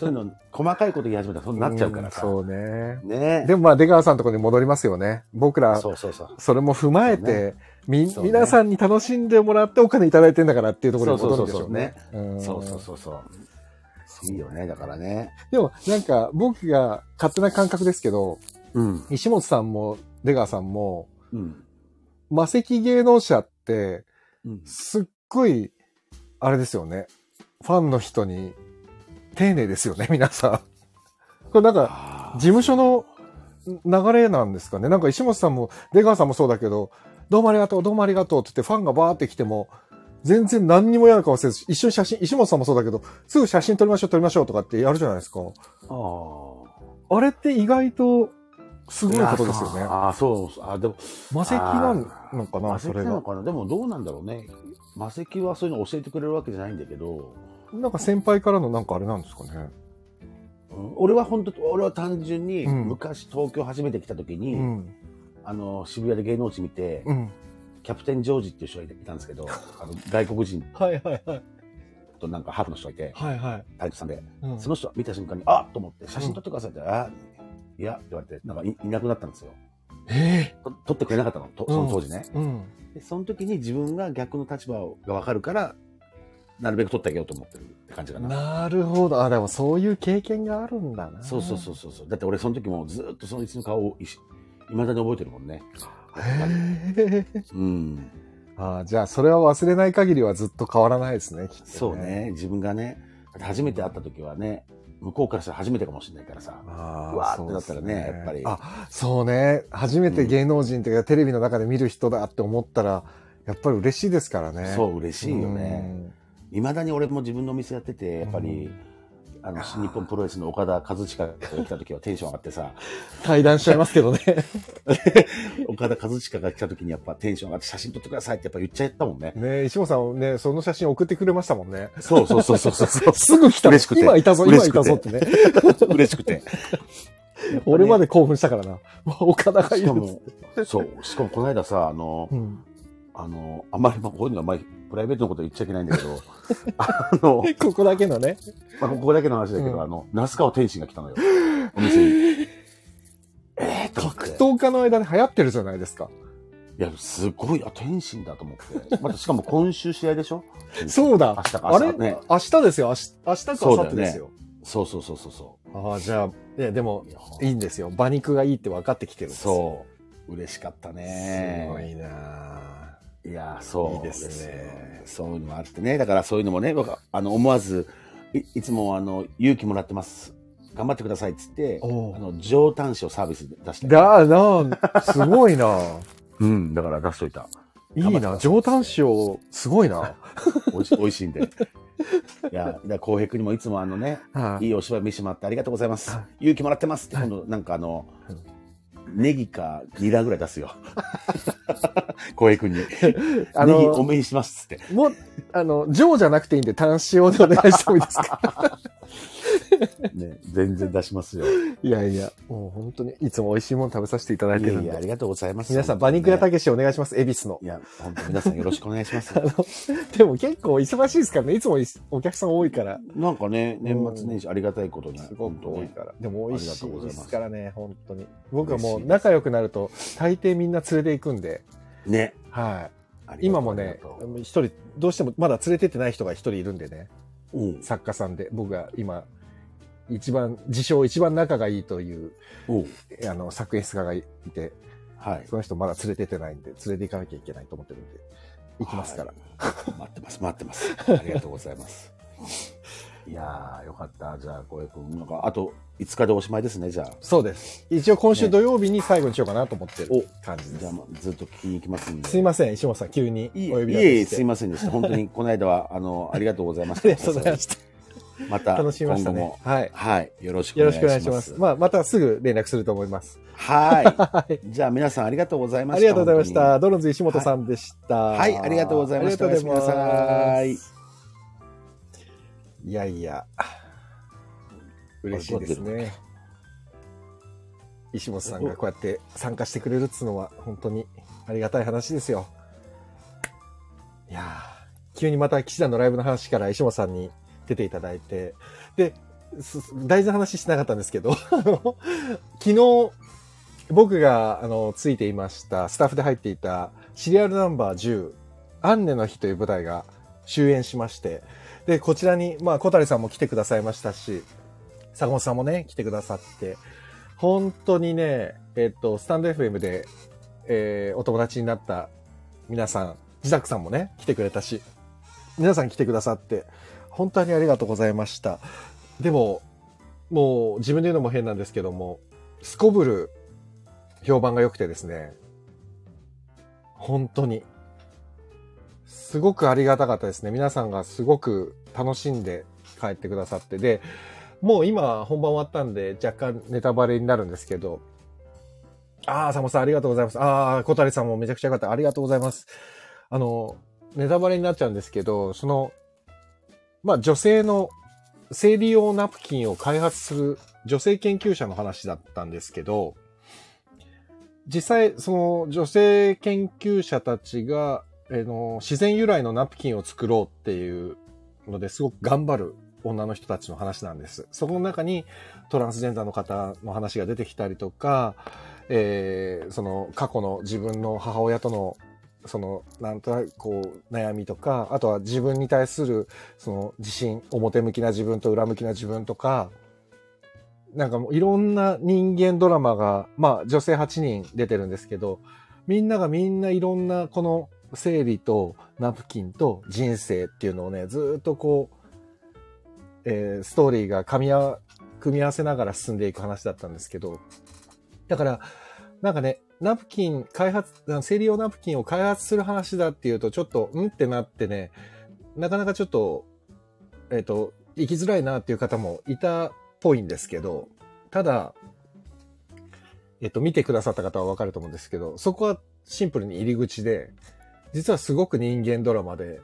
そういうの、細かいこと言い始めたらそうなっちゃうからさ。んそうね。ねでもまあ出川さんのところに戻りますよね。僕ら、そうそうそう。それも踏まえて、み、ね皆さんに楽しんでもらってお金いただいてんだからっていうところに戻るんでしょうね。んそうそうそうそう。いいよね、だからね。でも、なんか、僕が勝手な感覚ですけど、うん。石本さんも出川さんも、うん。魔石芸能者って、うん。すっごい、あれですよね。ファンの人に、丁寧ですよね、皆さん。これなんか、あ事務所の流れなんですかね。なんか石本さんも出川さんもそうだけど、どうもありがとう、どうもありがとうって言ってファンがバーって来ても、全然何にも嫌な顔せず、一緒に写真、石本さんもそうだけど、すぐ写真撮りましょう、撮りましょうとかってやるじゃないですか。あー。あれって意外と、すごいことですよね。ああ、そう。あでも、魔石なんのかな、魔石それが。なのかな？でもどうなんだろうね。魔石はそういうの教えてくれるわけじゃないんだけど、なんか先輩からのなんかあれなんですかね。うん俺は本当、俺は単純に、うん昔東京初めて来た時に、うん。あの、渋谷で芸能地見て、うん。キャプテンジョージっていう人がいたんですけど、*laughs* あの外国人はいはいはい。となんかハーフの人がいて、はいはい。タレントさんで、うんその人見た瞬間に、あっと思って、写真撮ってくださいって、あいや、って言われて、なんかいいなくなったんですよ。えと撮ってくれなかったの、とその当時ね。えうん。でその時に自分が逆の立場が分かるから、なるべく撮ってあげようと思ってるって感じかな。なるほど。あ、でもそういう経験があるんだな。そうそうそうそうそう。だって俺その時もずっとそのいつの顔をいし未だに覚えてるもんね。へえ。うん。あじゃあ、それは忘れない限りはずっと変わらないですね、きっとそう。ね。自分がね、初めて会った時はね、向こうからしたら初めてかもしれないからさ。あうわーってなったらねそうですやっぱりあ、そうね。初めて芸能人というか、テレビの中で見る人だって思ったら、やっぱり嬉しいですからね。そう、嬉しいよね。未だに俺も自分のお店やってて、やっぱり、あの、新日本プロレスの岡田和親が来た時はテンション上がってさ、うん。対談しちゃいますけどね。*laughs* 岡田和親が来た時にやっぱテンション上がって写真撮ってくださいってやっぱ言っちゃったもんね。ね石本さんね、その写真送ってくれましたもんね。そうそうそうそうそう。*laughs* すぐ来た。嬉しくて今いたぞ、今いたぞってね。嬉しくて。俺まで興奮したからな。岡田がいるしか。も、そう、しかもこの間さ、あのう、ん。あの、あんまり、まあ、こういうのは、まあ、プライベートのこと言っちゃいけないんだけど、*laughs* あの、ここだけのね。まあ、ここだけの話だけど、うんあの、那須川天心が来たのよ。*laughs* お店に。えー、格闘家の間で流行ってるじゃないですか。いや、すごい、あ、天心だと思って。また、しかも今週試合でしょ？*laughs* そうだ。明日かあれ？明日ね明日ですよ。明日明日か明後日ですよ。そうそうそうそうそああ、じゃあ、いや、でもう。い、やいいんですよ。馬肉がいいって分かってきてるんですよ。そう。嬉しかったね。すごいなぁいや、そう。いいですねそういうのもあってね。だからそういうのもね、僕はあの、思わず、いいつもあの、勇気もらってます。頑張ってくださいっつって、あの、上端子をサービスで出して。だ、なすごいな *laughs* うん、だから出しといた。いいな上端子を、すごいな *laughs* おいし美味しいんで。いや、だから浩平君にもいつもあのね、はいいお芝居見せてもらってありがとうございますはい。勇気もらってますって、今度なんかあの、ネギかニラぐらい出すよ。*laughs* 浩平君に。*laughs* あネギ多の、めにしますっつって。もう、あの、上じゃなくていいんで、単子用でお願いしてもいいですか？*laughs* ね、全然出しますよ。いやいや、もう本当に、いつも美味しいもの食べさせていただいてるんで。いやいやありがとうございます。皆さん、馬肉屋たたけしお願いします、恵比寿のい。や、本当皆さんよろしくお願いします *laughs* あ。の、でも結構忙しいですからね。いつもお客さん多いから。なんかね、年末年始ありがたいことに。すごく多いから。でも美味しいですすからね、本当に。僕はもう仲良くなると、大抵みんな連れて行くんで、ね。はい。今もね一人、どうしてもまだ連れてってない人が一人いるんでね、ううん。作家さんで、僕が今、一番、自称一番仲がいいという、あの、作演出家がいて、はい。その人まだ連れてってないんで、連れて行かなきゃいけないと思ってるんで、行きますから。はい。待ってます、待ってます。ありがとうございます。*laughs* いやー、よかった。じゃあ、小江君、なんか、あと5日でおしまいですね、じゃあ。そうです。一応今週土曜日に最後にしようかなと思ってるお感じですじゃあ、。まあずっと聞きに行きますんで。すいません、石本さん、急にお呼びいえいえ。すいませんでした。本当に、この間は、あの、ありがとうございました。*laughs* ありがとうございました。また、楽しみましたね。はい。はい。よろしくお願いしま。しくお願いしますす。まあ、またすぐ連絡すると思います。ははい。*laughs* い。じゃあ、皆さんありがとうございました。ありがとうございまし本た。ドロンズ石本さんでした。はいありがとうございましたありがとうございますおやすみなさいやいや、嬉しいですね。石本さんがこうやって参加してくれるっつうのは本当にありがたい話ですよ。いやー急にまた騎士団のライブの話から石本さんに出ていただいて、で、大事な話しなかったんですけど、*laughs* 昨日、僕が、あの、ついていました、スタッフで入っていた、シリアルナンバー10、アンネの日という舞台が終演しまして、で、こちらに、まあ、小谷さんも来てくださいましたし、坂本さんもね、来てくださって、本当にね、えっと、スタンド FM で、えーお友達になった皆さん、自宅さんもね、来てくれたし、皆さん来てくださって、本当にありがとうございました。でも、もう自分で言うのも変なんですけども、すこぶる評判が良くてですね、本当に、すごくありがたかったですね。皆さんがすごく楽しんで帰ってくださって。で、もう今本番終わったんで若干ネタバレになるんですけど、ああ、サモさんありがとうございます。ああ、小谷さんもめちゃくちゃよかった。ありがとうございます。あの、ネタバレになっちゃうんですけど、その、まあ女性の生理用ナプキンを開発する女性研究者の話だったんですけど、実際、その女性研究者たちが、あの、自然由来のナプキンを作ろうっていうのですごく頑張る女の人たちの話なんです。そこの中にトランスジェンダーの方の話が出てきたりとか、えーその過去の自分の母親とのその、なんとなくこう、悩みとか、あとは自分に対する、その、自信、表向きな自分と裏向きな自分とか、なんかもういろんな人間ドラマが、まあ女性8人出てるんですけど、みんながみんないろんなこの生理とナプキンと人生っていうのをね、ずっとこう、えーストーリーが、組み合わせながら進んでいく話だったんですけど、だから、なんかね、ナプキン開発、生理用ナプキンを開発する話だっていうと、ちょっと、うんってなってね、なかなかちょっと、えっ、と、生きづらいなっていう方もいたっぽいんですけど、ただ、えっ、と、見てくださった方はわかると思うんですけど、そこはシンプルに入り口で、実はすごく人間ドラマで、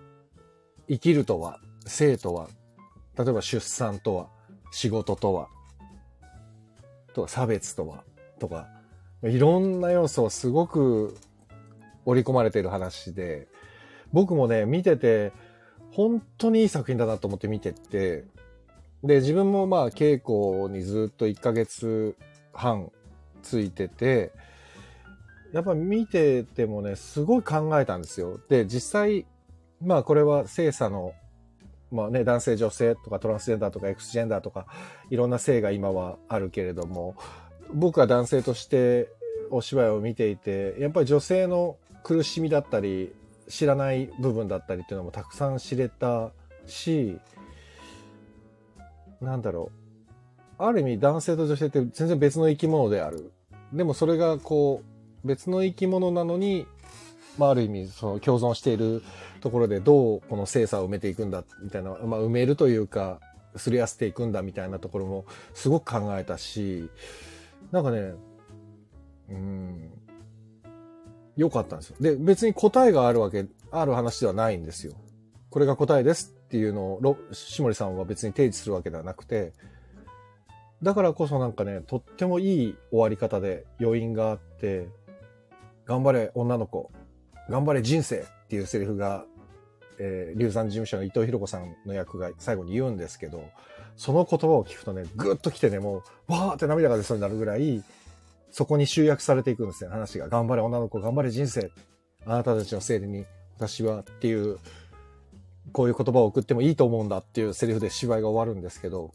生きるとは、生とは、例えば出産とは、仕事とは、とは差別とは、とか、いろんな要素をすごく織り込まれている話で、僕もね、見てて、本当にいい作品だなと思って見てって、で、自分もまあ稽古にずっと1ヶ月半ついてて、やっぱ見ててもね、すごい考えたんですよ。で、実際、まあこれは性差の、まあね、男性女性とかトランスジェンダーとかエクスジェンダーとか、いろんな性が今はあるけれども、僕は男性としてお芝居を見ていて、やっぱり女性の苦しみだったり、知らない部分だったりっていうのもたくさん知れたし、なんだろう。ある意味男性と女性って全然別の生き物である。でもそれがこう、別の生き物なのに、まあある意味その共存しているところでどうこの性差を埋めていくんだみたいな、まあ埋めるというか、すり合わせていくんだみたいなところもすごく考えたし、なんかね、うん、良かったんですよ。で、別に答えがあるわけ、ある話ではないんですよ。これが答えですっていうのを、ろ下森さんは別に提示するわけではなくて、だからこそなんかね、とってもいい終わり方で余韻があって、頑張れ女の子、頑張れ人生っていうセリフが、えー、流産事務所の伊藤博子さんの役が最後に言うんですけど、その言葉を聞くとね、ぐっと来てね、もう、わーって涙が出そうになるぐらい、そこに集約されていくんですよ、話が。頑張れ女の子、頑張れ人生。あなたたちの生理に、私はっていう、こういう言葉を送ってもいいと思うんだっていうセリフで芝居が終わるんですけど、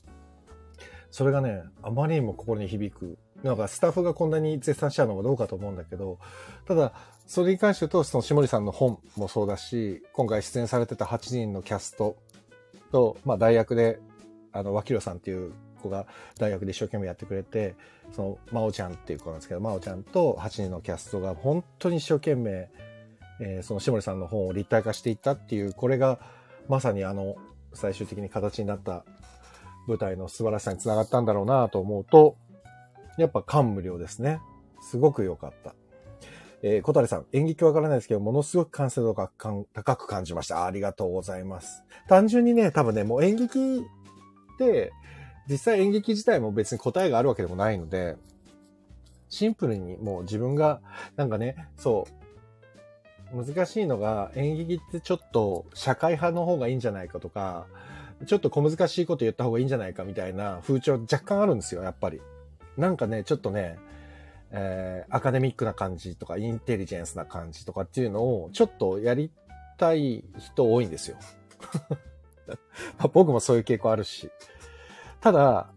それがね、あまりにも心に響く。なんかスタッフがこんなに絶賛しちゃうのもどうかと思うんだけど、ただ、それに関して言うと、その下森さんの本もそうだし、今回出演されてた8人のキャストと、まあ大学で、あの、脇野さんっていう子が大学で一生懸命やってくれて、その、真央ちゃんっていう子なんですけど、真央ちゃんと8人のキャストが本当に一生懸命、えーその下森さんの本を立体化していったっていう、これがまさにあの、最終的に形になった舞台の素晴らしさにつながったんだろうなと思うと、やっぱ感無量ですね。すごく良かった。えー、小谷さん、演劇わからないですけど、ものすごく完成度が高く感じました。ありがとうございます。単純にね、多分ね、もう演劇って、実際演劇自体も別に答えがあるわけでもないので、シンプルにもう自分が、なんかね、そう、難しいのが演劇ってちょっと社会派の方がいいんじゃないかとか、ちょっと小難しいこと言った方がいいんじゃないかみたいな風潮若干あるんですよ、やっぱり。なんかね、ちょっとね、えーアカデミックな感じとか、インテリジェンスな感じとかっていうのを、ちょっとやりたい人多いんですよ。*laughs* 僕もそういう傾向あるし。ただ、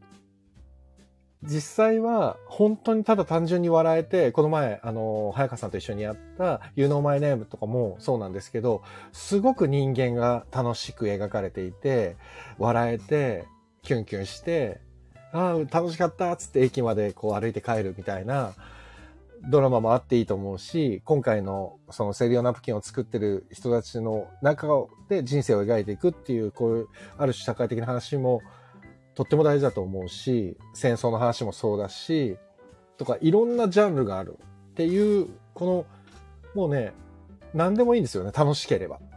実際は本当にただ単純に笑えて、この前、あの、早川さんと一緒にやった You Know My Name とかもそうなんですけど、すごく人間が楽しく描かれていて、笑えて、キュンキュンして、ああ、楽しかったっつって駅までこう歩いて帰るみたいなドラマもあっていいと思うし、今回のそのセリオナプキンを作ってる人たちの中で人生を描いていくっていう、こういうある種社会的な話もとっても大事だと思うし、戦争の話もそうだし、とかいろんなジャンルがあるっていう、この、もうね、何でもいいんですよね、楽しければ。だか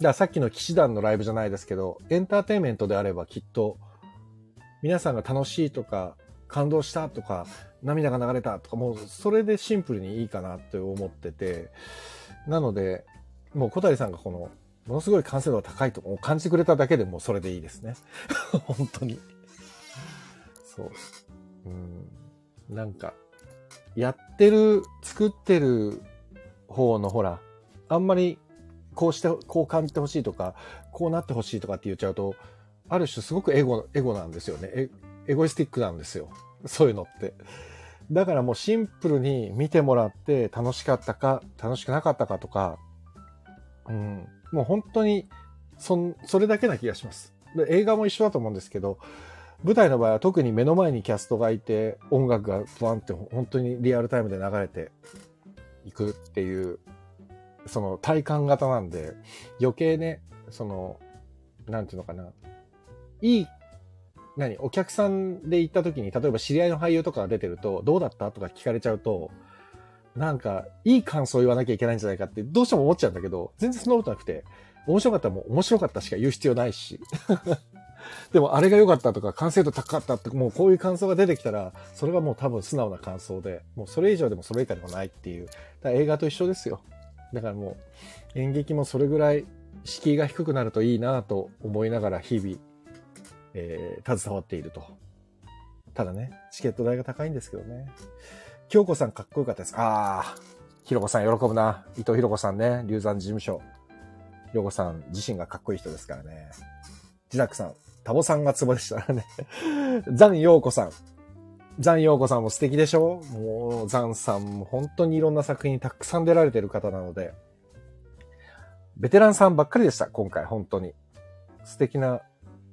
らさっきの騎士団のライブじゃないですけど、エンターテインメントであればきっと、皆さんが楽しいとか、感動したとか、涙が流れたとか、もうそれでシンプルにいいかなって思ってて、なので、もう小谷さんがこの、ものすごい完成度が高いと感じてくれただけでもうそれでいいですね。*laughs* 本当に。そう。うん。なんか、やってる、作ってる方のほら、あんまりこうして、こう感じてほしいとか、こうなってほしいとかって言っちゃうと、ある種すごくエゴ、エゴなんですよね。エゴイスティックなんですよ。*laughs* そういうのって。だからもうシンプルに見てもらって楽しかったか、楽しくなかったかとか、うん、もう本当にそん、それだけな気がします。で映画も一緒だと思うんですけど、舞台の場合は特に目の前にキャストがいて、音楽がバンって本当にリアルタイムで流れていくっていう、その体感型なんで、余計ね、その、なんていうのかな、いい、何、お客さんで行った時に、例えば知り合いの俳優とかが出てると、どうだったとか聞かれちゃうと、なんか、いい感想を言わなきゃいけないんじゃないかって、どうしても思っちゃうんだけど、全然そんなことなくて、面白かったらもう面白かったしか言う必要ないし。*laughs* でも、あれが良かったとか、完成度高かったって、もうこういう感想が出てきたら、それがもう多分素直な感想で、もうそれ以上でもそれ以下でもないっていう。だから映画と一緒ですよ。だからもう、演劇もそれぐらい敷居が低くなるといいなと思いながら日々、えー、携わっていると。ただね、チケット代が高いんですけどね。京子さんかっこよかったです。ああ、ひろこさん喜ぶな。伊藤ひろこさんね、流産事務所。ひろこさん自身がかっこいい人ですからね。ジザックさん、タボさんがツボでしたらね。*laughs* ザンヨウコさん。ザンヨウコさんも素敵でしょもう、ザンさんも本当にいろんな作品たくさん出られてる方なので、ベテランさんばっかりでした、今回、本当に。素敵な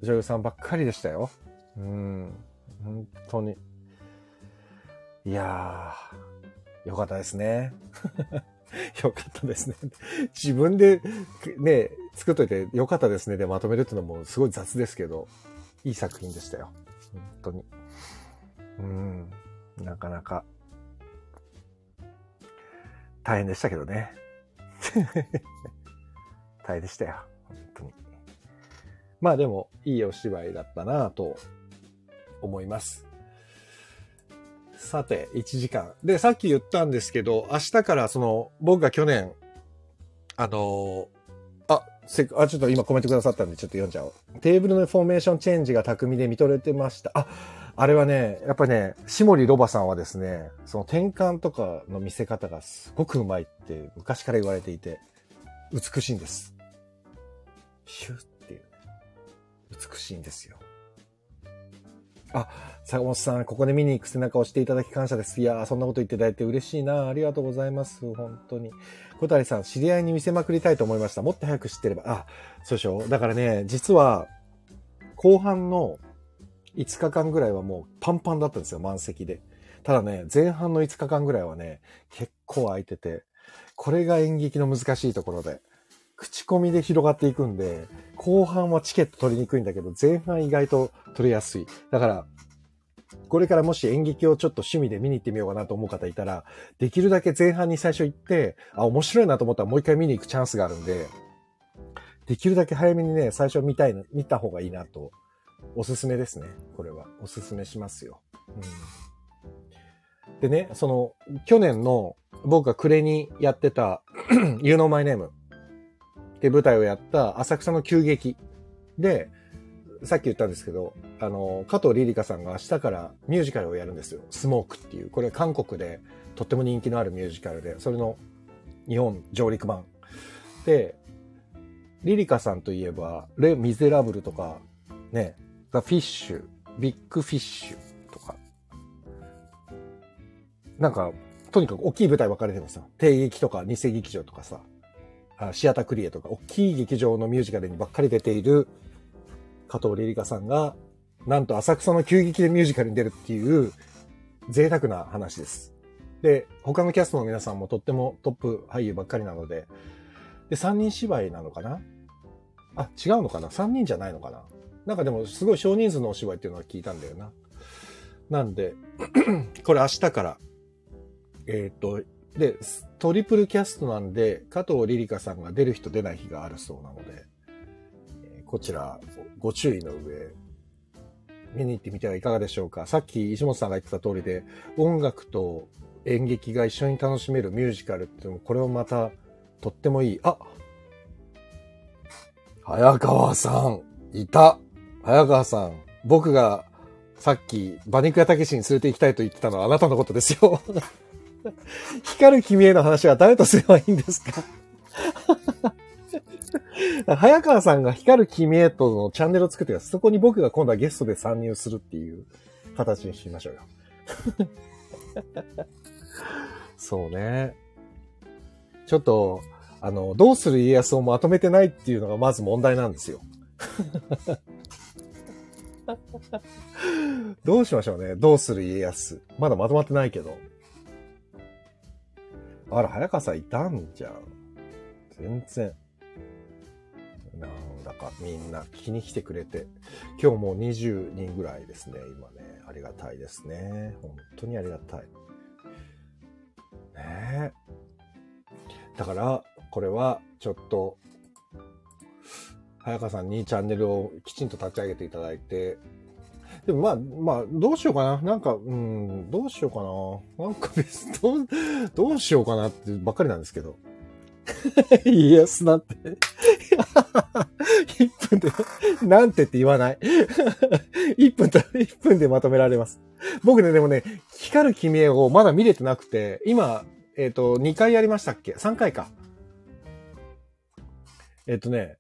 女優さんばっかりでしたよ。うん、本当に。いやー、よかったですね。*laughs* よかったですね。自分でね、作っといてよかったですねでまとめるっていうのもすごい雑ですけど、いい作品でしたよ。本当に。うん、なかなか、大変でしたけどね。*laughs* 大変でしたよ。まあでも、いいお芝居だったなと思います。さて、1時間。で、さっき言ったんですけど、明日からその、僕が去年、あのあ、せあ、ちょっと今コメントくださったんでちょっと読んじゃおう。テーブルのフォーメーションチェンジが巧みで見とれてました。あ、あれはね、やっぱね、下森ロバさんはですね、その転換とかの見せ方がすごくうまいって昔から言われていて、美しいんです。シュッ。美しいんですよ。あ、坂本さん、ここで見に行く背中を押していただき感謝です。いやー、そんなこと言っていただいて嬉しいな。ありがとうございます。本当に。小谷さん、知り合いに見せまくりたいと思いました。もっと早く知ってれば。あ、そうでしょだからね、実は、後半の5日間ぐらいはもうパンパンだったんですよ、満席で。ただね、前半の5日間ぐらいはね、結構空いてて、これが演劇の難しいところで、口コミで広がっていくんで、後半はチケット取りにくいんだけど、前半意外と取りやすい。だから、これからもし演劇をちょっと趣味で見に行ってみようかなと思う方いたら、できるだけ前半に最初行って、あ、面白いなと思ったらもう一回見に行くチャンスがあるんで、できるだけ早めにね、最初見たい、見た方がいいなと、おすすめですね。これは。おすすめしますよ。うん、でね、その、去年の僕が暮れにやってた *clears throat* You Know My Name って舞台をやった浅草の急激で、さっき言ったんですけど、あの、加藤リリカさんが明日からミュージカルをやるんですよ。スモークっていう。これ韓国でとっても人気のあるミュージカルで、それの日本上陸版。で、リリカさんといえば、レ・ミゼラブルとか、ね、ザ・フィッシュ、ビッグ・フィッシュとか、なんか、とにかく大きい舞台分かれてますよ。帝劇とか日生劇場とかさ、シアタークリエとか、大きい劇場のミュージカルにばっかり出ている加藤梨里香さんが、なんと浅草の九劇でミュージカルに出るっていう贅沢な話です。で、他のキャストの皆さんもとってもトップ俳優ばっかりなので、で、3人芝居なのかな？あ、違うのかな ?3 人じゃないのかな？なんかでもすごい少人数のお芝居っていうのは聞いたんだよな。なんで、*clears throat* これ明日から、えっ、と、で、トリプルキャストなんで、加藤リリカさんが出る日と出ない日があるそうなので、こちら、ご注意の上、見に行ってみてはいかがでしょうか。さっき石本さんが言ってた通りで、音楽と演劇が一緒に楽しめるミュージカルっていうのも、これもまた、とってもいい。あ早川さん、いた早川さん、僕がさっき、馬肉屋たけしに連れて行きたいと言ってたのはあなたのことですよ。*laughs* *laughs* 光る君への話は誰とすればいいんですか？*laughs* 早川さんが光る君へとのチャンネルを作ってくださいそこに僕が今度はゲストで参入するっていう形にしましょうよ。*laughs* そうね。ちょっと、あの、どうする家康をまとめてないっていうのがまず問題なんですよ。どうしましょうね。どうする家康。まだまとまってないけど。あら、早川さんいたんじゃん。全然。なんだかみんな聞きに来てくれて。今日もう20人ぐらいですね。今ね。ありがたいですね。本当にありがたい。ねえ。だから、これはちょっと、早川さんにチャンネルをきちんと立ち上げていただいて、でもまあ、まあ、どうしようかな。なんか、うん、どうしようかな。なんか別、*laughs* どう、どうしようかなってばっかりなんですけど。イエスなんて。*laughs* 1分で、なんてって言わない。*laughs* 1分と、1分でまとめられます。僕ね、でもね、光る君へをまだ見れてなくて、今、えっ、と、2回やりましたっけ ?3 回か。えっ、とね、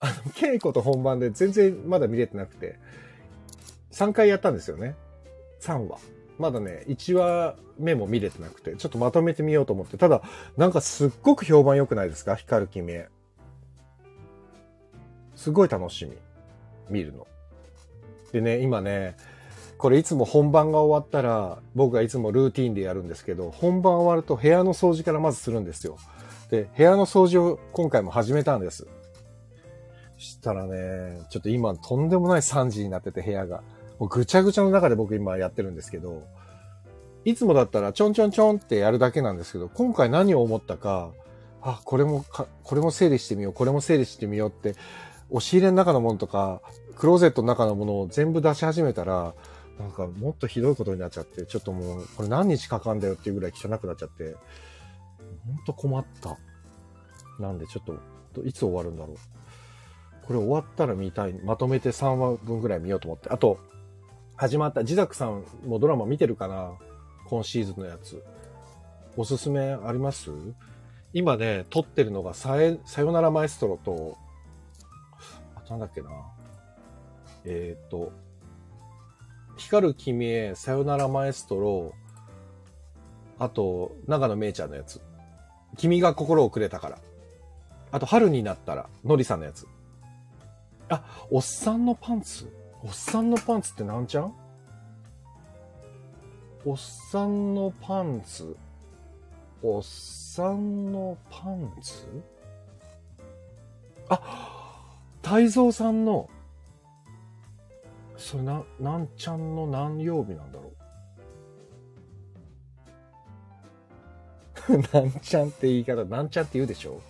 あの、稽古と本番で全然まだ見れてなくて、3回やったんですよね。3話。まだね、1話目も見れてなくて、ちょっとまとめてみようと思って。ただ、なんかすっごく評判良くないですか？光る君へ。すごい楽しみ。見るの。でね、今ね、これいつも本番が終わったら、僕がいつもルーティンでやるんですけど、本番終わると部屋の掃除からまずするんですよ。で、部屋の掃除を今回も始めたんです。したらね、ちょっと今とんでもない3時になってて部屋が。もうぐちゃぐちゃの中で僕今やってるんですけど、いつもだったらちょんちょんちょんってやるだけなんですけど、今回何を思ったか、あ、これもか、これも整理してみよう、これも整理してみようって、押し入れの中のものとか、クローゼットの中のものを全部出し始めたら、なんかもっとひどいことになっちゃって、ちょっともう、これ何日かかんだよっていうぐらい汚くなっちゃって、ほんと困った。なんでちょっと、いつ終わるんだろう。これ終わったら見たい。まとめて3話分ぐらい見ようと思って。あと、始まった、ジザクさんもドラマ見てるかな今シーズンのやつ。おすすめあります？今ね、撮ってるのがさえ、さよならマエストロと、あとなんだっけな。えっ、と、光る君へ、さよならマエストロ、あと、長野めいちゃんのやつ。君が心をくれたから。あと、春になったら、のりさんのやつ。あ、おっさんのパンツ？おっさんのパンツってなんちゃんおっさんのパンツ？おっさんのパンツ？あ、太蔵さんの、それな、なんちゃんの何曜日なんだろう？*laughs* なんちゃんって言い方、なんちゃんって言うでしょ？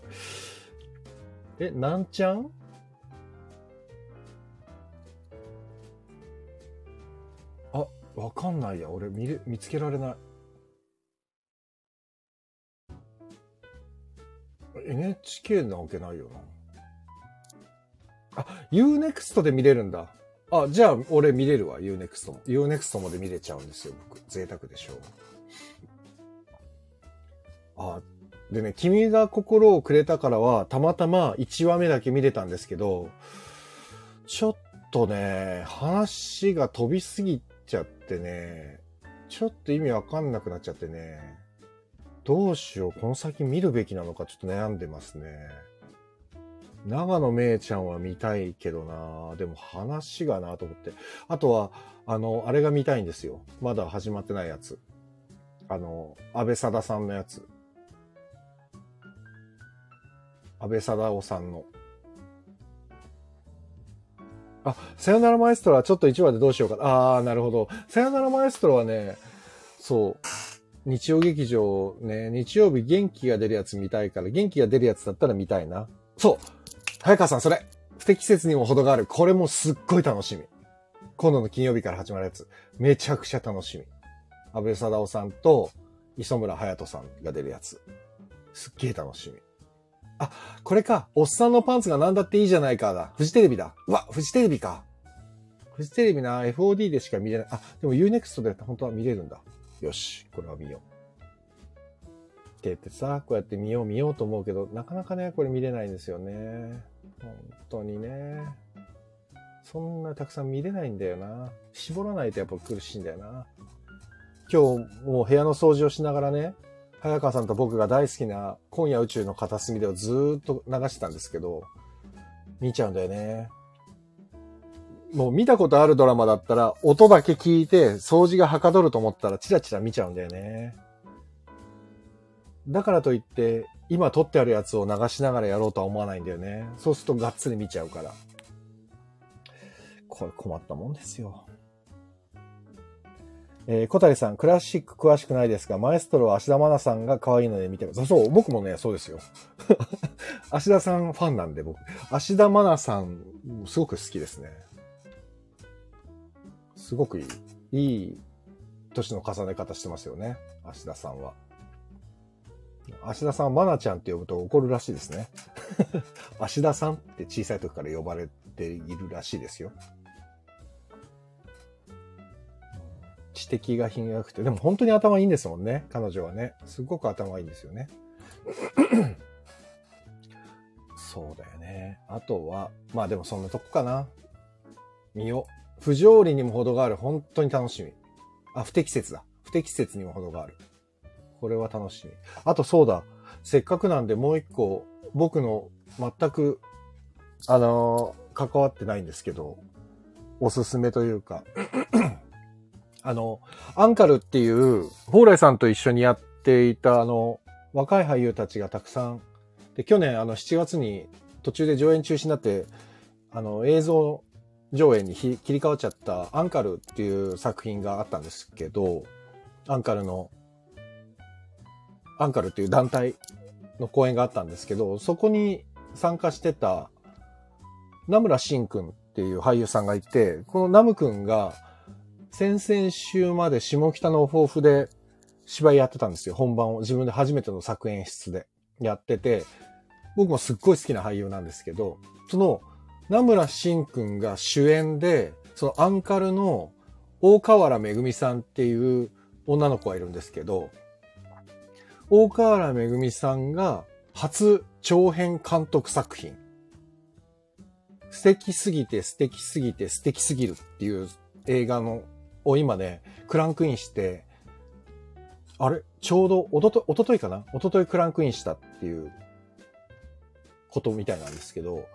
え、なんちゃん？わかんないや。俺見れ、見つけられない。NHK なわけないよな。あ、Unext で見れるんだ。あ、じゃあ俺見れるわ、Unext も。Unext もで見れちゃうんですよ、僕。贅沢でしょう。あ、でね、君が心をくれたからは、たまたま1話目だけ見れたんですけど、ちょっとね、話が飛びすぎちゃってね、ちょっと意味わかんなくなっちゃってね。どうしよう、この先見るべきなのかちょっと悩んでますね。長野めいちゃんは見たいけどなでも話がなと思って。あとは、あの、あれが見たいんですよ。まだ始まってないやつ。あの、安倍貞さんのやつ。安倍貞夫さんの。あ、さよならマエストロはちょっと1話でどうしようか。あー、なるほど。さよならマエストロはね、そう、日曜劇場ね、日曜日元気が出るやつ見たいから、元気が出るやつだったら見たいな。そう早川さん、それ不適切にも程がある。これもすっごい楽しみ。今度の金曜日から始まるやつ。めちゃくちゃ楽しみ。安倍貞夫さんと磯村隼人さんが出るやつ。すっげえ楽しみ。あ、これか。おっさんのパンツが何だっていいじゃないかだ。フジテレビだ。うわ、フジテレビか。フジテレビな、FOD でしか見れない。あ、でも Unext で本当は見れるんだ。よし、これは見よう。って言ってさ、こうやって見よう見ようと思うけど、なかなかね、これ見れないんですよね。本当にね。そんなたくさん見れないんだよな。絞らないとやっぱ苦しいんだよな。今日もう部屋の掃除をしながらね、早川さんと僕が大好きな今夜宇宙の片隅でをずっと流してたんですけど、見ちゃうんだよね。もう見たことあるドラマだったら、音だけ聞いて、掃除がはかどると思ったら、チラチラ見ちゃうんだよね。だからといって、今撮ってあるやつを流しながらやろうとは思わないんだよね。そうするとがっつり見ちゃうから。これ困ったもんですよ。えー、小谷さん、クラシック詳しくないですが、マエストロは芦田愛菜さんが可愛いので見てます。そう、僕もね、そうですよ。*laughs* 芦田さんファンなんで、僕。芦田愛菜さん、すごく好きですね。すごくいい、いい年の重ね方してますよね。芦田さんは。芦田さん、マナちゃんって呼ぶと怒るらしいですね。*laughs* 芦田さんって小さい時から呼ばれているらしいですよ。知的が品が良くて、でも本当に頭いいんですもんね、彼女はね。すごく頭いいんですよね。*clears throat* そうだよね。あとは、まあでもそんなとこかな。見よう。不条理にも程がある。本当に楽しみ。あ、不適切だ。不適切にも程がある。これは楽しみ。あとそうだ。せっかくなんでもう一個、僕の全く、あのー関わってないんですけど、おすすめというか、あの、アンカルっていう、蓬莱さんと一緒にやっていた、あの、若い俳優たちがたくさん、で、去年、あの、7月に途中で上演中止になって、あの、映像上映に切り替わっちゃったアンカルっていう作品があったんですけど、アンカルの、アンカルっていう団体の公演があったんですけど、そこに参加してた、名村真くんっていう俳優さんがいて、このナムくんが、先々週まで下北の抱負で芝居やってたんですよ。本番を自分で初めての作演室でやってて、僕もすっごい好きな俳優なんですけど、その名村真くんが主演で、そのアンカルの大河原めぐみさんっていう女の子がいるんですけど、大河原めぐみさんが初長編監督作品。素敵すぎて素敵すぎて素敵すぎるっていう映画のを今ね、クランクインして、あれ？ちょうど、おとと、おとといかな？おとといクランクインしたっていうことみたいなんですけど、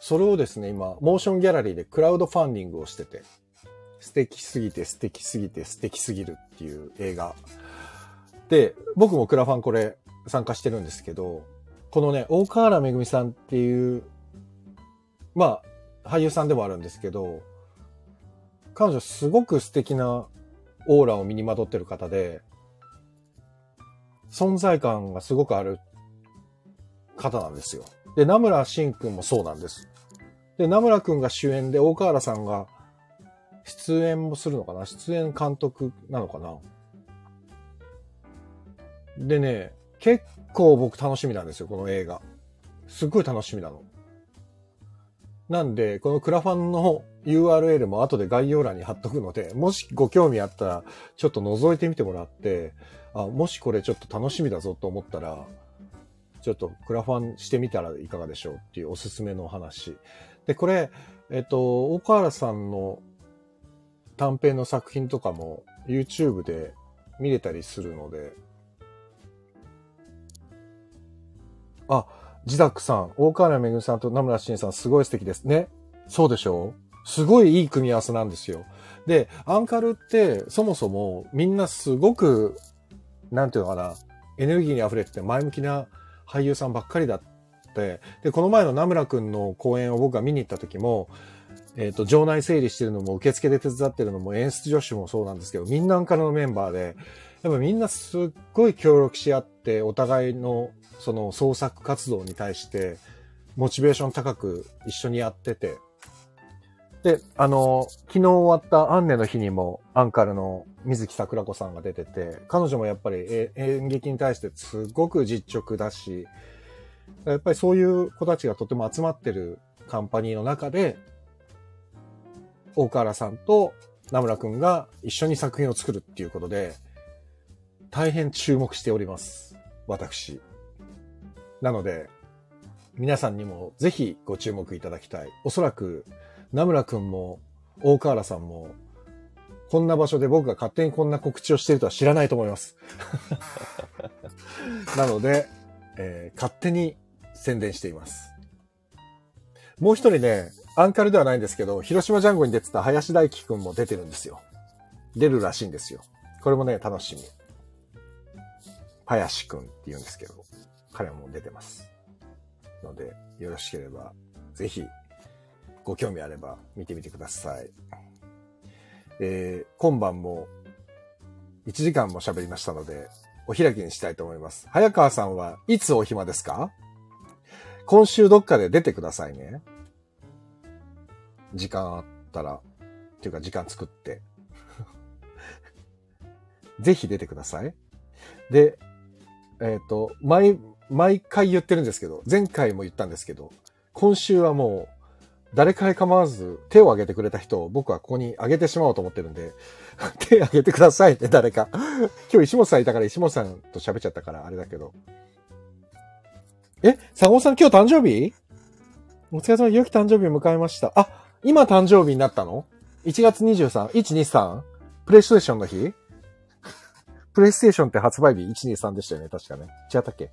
それをですね、今、モーションギャラリーでクラウドファンディングをしてて、素敵すぎて素敵すぎて素敵すぎるっていう映画。で、僕もクラファンこれ参加してるんですけど、このね、大河原めぐみさんっていう、まあ、俳優さんでもあるんですけど、彼女すごく素敵なオーラを身にまとってる方で、存在感がすごくある方なんですよ。で、名村真くんもそうなんです。で、名村くんが主演で大河原さんが出演もするのかな？出演監督なのかな？でね、結構僕楽しみなんですよ、この映画。すっごい楽しみなの。なんで、このクラファンの URL も後で概要欄に貼っとくので、もしご興味あったら、ちょっと覗いてみてもらって、あ、もしこれちょっと楽しみだぞと思ったら、ちょっとクラファンしてみたらいかがでしょうっていうおすすめの話。で、これ、えっと、大河原さんの短編の作品とかも YouTube で見れたりするので。あ、ジダックさん、大河原めぐみさんと名村真さん、すごい素敵ですね。そうでしょう？すごいいい組み合わせなんですよ。で、アンカルって、そもそもみんなすごく、なんていうのかな、エネルギーに溢れてて前向きな俳優さんばっかりだって、で、この前の名村くんの公演を僕が見に行った時も、えっ、と、場内整理してるのも、受付で手伝ってるのも、演出助手もそうなんですけど、みんなアンカルのメンバーで、やっぱみんなすっごい協力し合って、お互いのその創作活動に対して、モチベーション高く一緒にやってて、で、あの、昨日終わったアンネの日にも、アンカルの水木桜子さんが出てて、彼女もやっぱり演劇に対してすごく実直だし、やっぱりそういう子たちがとても集まってるカンパニーの中で、大河原さんと名村くんが一緒に作品を作るっていうことで、大変注目しております。私。なので、皆さんにもぜひご注目いただきたい。おそらく、名村くんも大河原さんも、こんな場所で僕が勝手にこんな告知をしているとは知らないと思います。*laughs* なので、えー勝手に宣伝しています。もう一人ね、アンカルではないんですけど、広島ジャンゴに出てた林大輝くんも出てるんですよ。出るらしいんですよ。これもね、楽しみ。林くんって言うんですけど、彼も出てます。ので、よろしければ、ぜひ、ご興味あれば見てみてください。えー今晩も1時間も喋りましたので、お開きにしたいと思います。早川さんはいつお暇ですか？今週どっかで出てくださいね。時間あったら、っていうか時間作って。*laughs* ぜひ出てください。で、えっ、と、毎、毎回言ってるんですけど、前回も言ったんですけど、今週はもう、誰かに構わず手を挙げてくれた人を僕はここに挙げてしまおうと思ってるんで、*laughs* 手挙げてくださいね、誰か。今日石本さんいたから石本さんと喋っちゃったからあれだけど。え、佐合さん今日誕生日？お疲れ様、良き誕生日を迎えました。あ、今誕生日になったの ?1 月 23?123? プレイステーションの日プレイステーションって発売日123でしたよね、確かね。違ったっけ？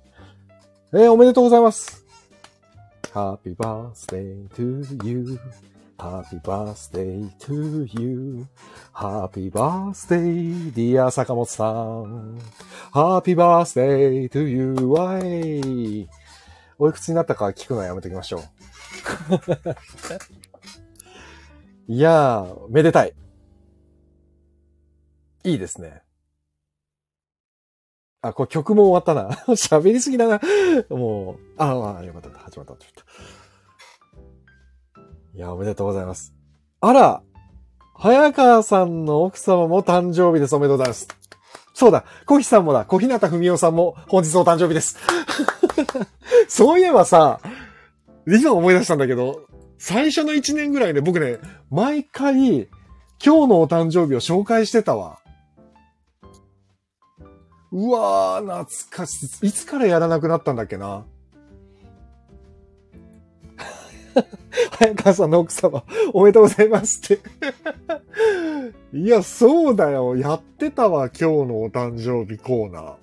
えーおめでとうございます。Happy birthday to you. Happy birthday to you. Happy birthday, dear 坂本さん。Happy birthday to you. わい。おいくつになったか聞くのはやめときましょう。いやー、めでたい。いいですね。あ、これ曲も終わったな。*laughs* 喋りすぎだな。もう、ああ、よかった。始まった。始まった。いや、おめでとうございます。あら早川さんの奥様も誕生日です。おめでとうございます。そうだ、小日さんもだ、小日向文夫さんも本日お誕生日です。*laughs* そういえばさ、今思い出したんだけど、最初の1年ぐらいね、僕ね、毎回、今日のお誕生日を紹介してたわ。うわー、懐かしい。いつからやらなくなったんだっけな？*laughs* 早川さんの奥様、おめでとうございますって。*laughs* いや、そうだよ。やってたわ、今日のお誕生日コーナー。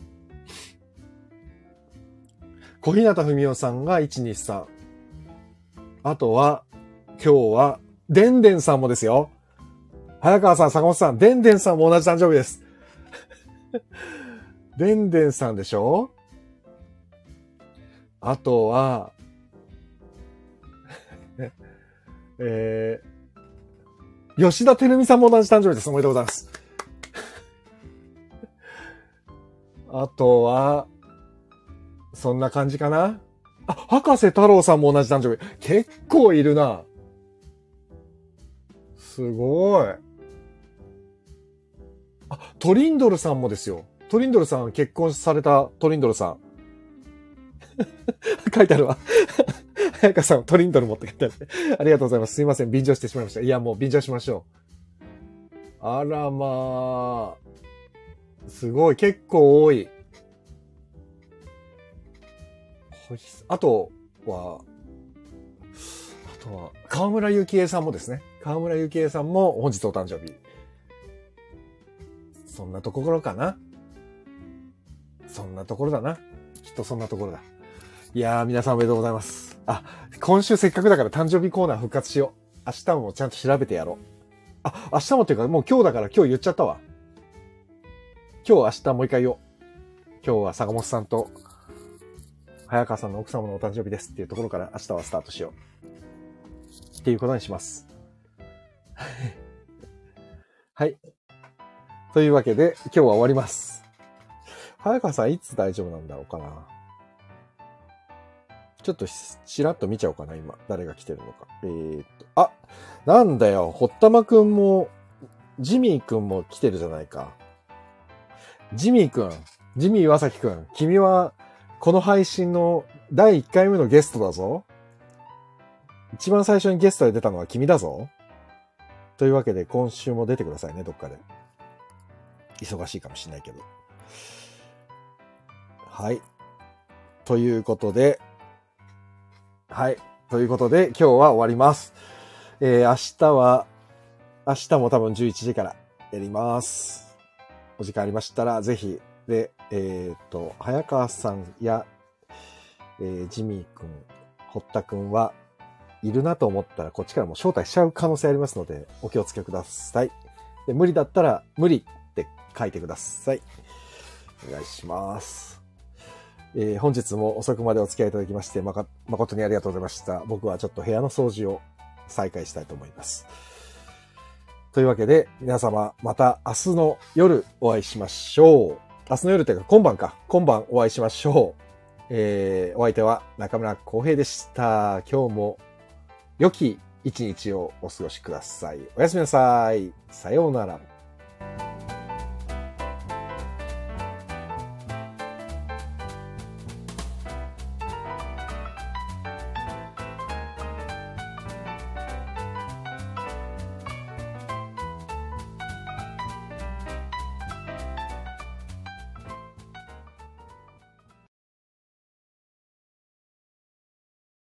小日向文夫さんが123。あとは、今日は、でんでんさんもですよ。早川さん、坂本さん、でんでんさんも同じ誕生日です。でんでんさんでしょ？あとは、*laughs* えー、吉田照美さんも同じ誕生日です。おめでとうございます。*laughs* あとは、そんな感じかな？あ、博士太郎さんも同じ誕生日。結構いるな。すごい。あ、トリンドルさんもですよ。トリンドルさん結婚されたトリンドルさん。*laughs* 書いてあるわ。早川さん、トリンドル持って書いてある。ありがとうございます。すいません。便乗してしまいました。いや、もう便乗しましょう。あらまあ。すごい。結構多い。ほいあとは、あとは、河村ゆきえさんもですね。河村ゆきえさんも本日お誕生日。そんなところかな。そんなところだな。きっとそんなところだ。いやー、皆さんおめでとうございます。あ、今週せっかくだから誕生日コーナー復活しよう。明日もちゃんと調べてやろう。あ、明日もっていうか、もう今日だから今日言っちゃったわ。今日明日もう一回言おう。今日は坂本さんと、早川さんの奥様のお誕生日ですっていうところから明日はスタートしよう。っていうことにします。*laughs* はい。というわけで、今日は終わります。早川さんいつ大丈夫なんだろうかな。ちょっとちらっと見ちゃおうかな、今。誰が来てるのか。えー、っと、あ、なんだよ、ほったまくんも、ジミーくんも来てるじゃないか。ジミーくん、ジミー岩崎くん、君は、この配信の第1回目のゲストだぞ。一番最初にゲストで出たのは君だぞ。というわけで、今週も出てくださいね、どっかで。忙しいかもしれないけど。はい。ということで、はい。ということで、今日は終わります。えー、明日は、明日も多分11時からやります。お時間ありましたら、ぜひ、で、えっ、と、早川さんや、えージミーくん、堀田くんはいるなと思ったら、こっちからも招待しちゃう可能性ありますので、お気をつけください。で無理だったら、無理って書いてください。お願いします。えー本日も遅くまでお付き合いいただきまして、まか誠にありがとうございました。僕はちょっと部屋の掃除を再開したいと思います。というわけで、皆様、また明日の夜お会いしましょう。明日の夜というか、今晩か。今晩お会いしましょう。えーお相手は中村浩平でした。今日も良き一日をお過ごしください。おやすみなさい。さようなら。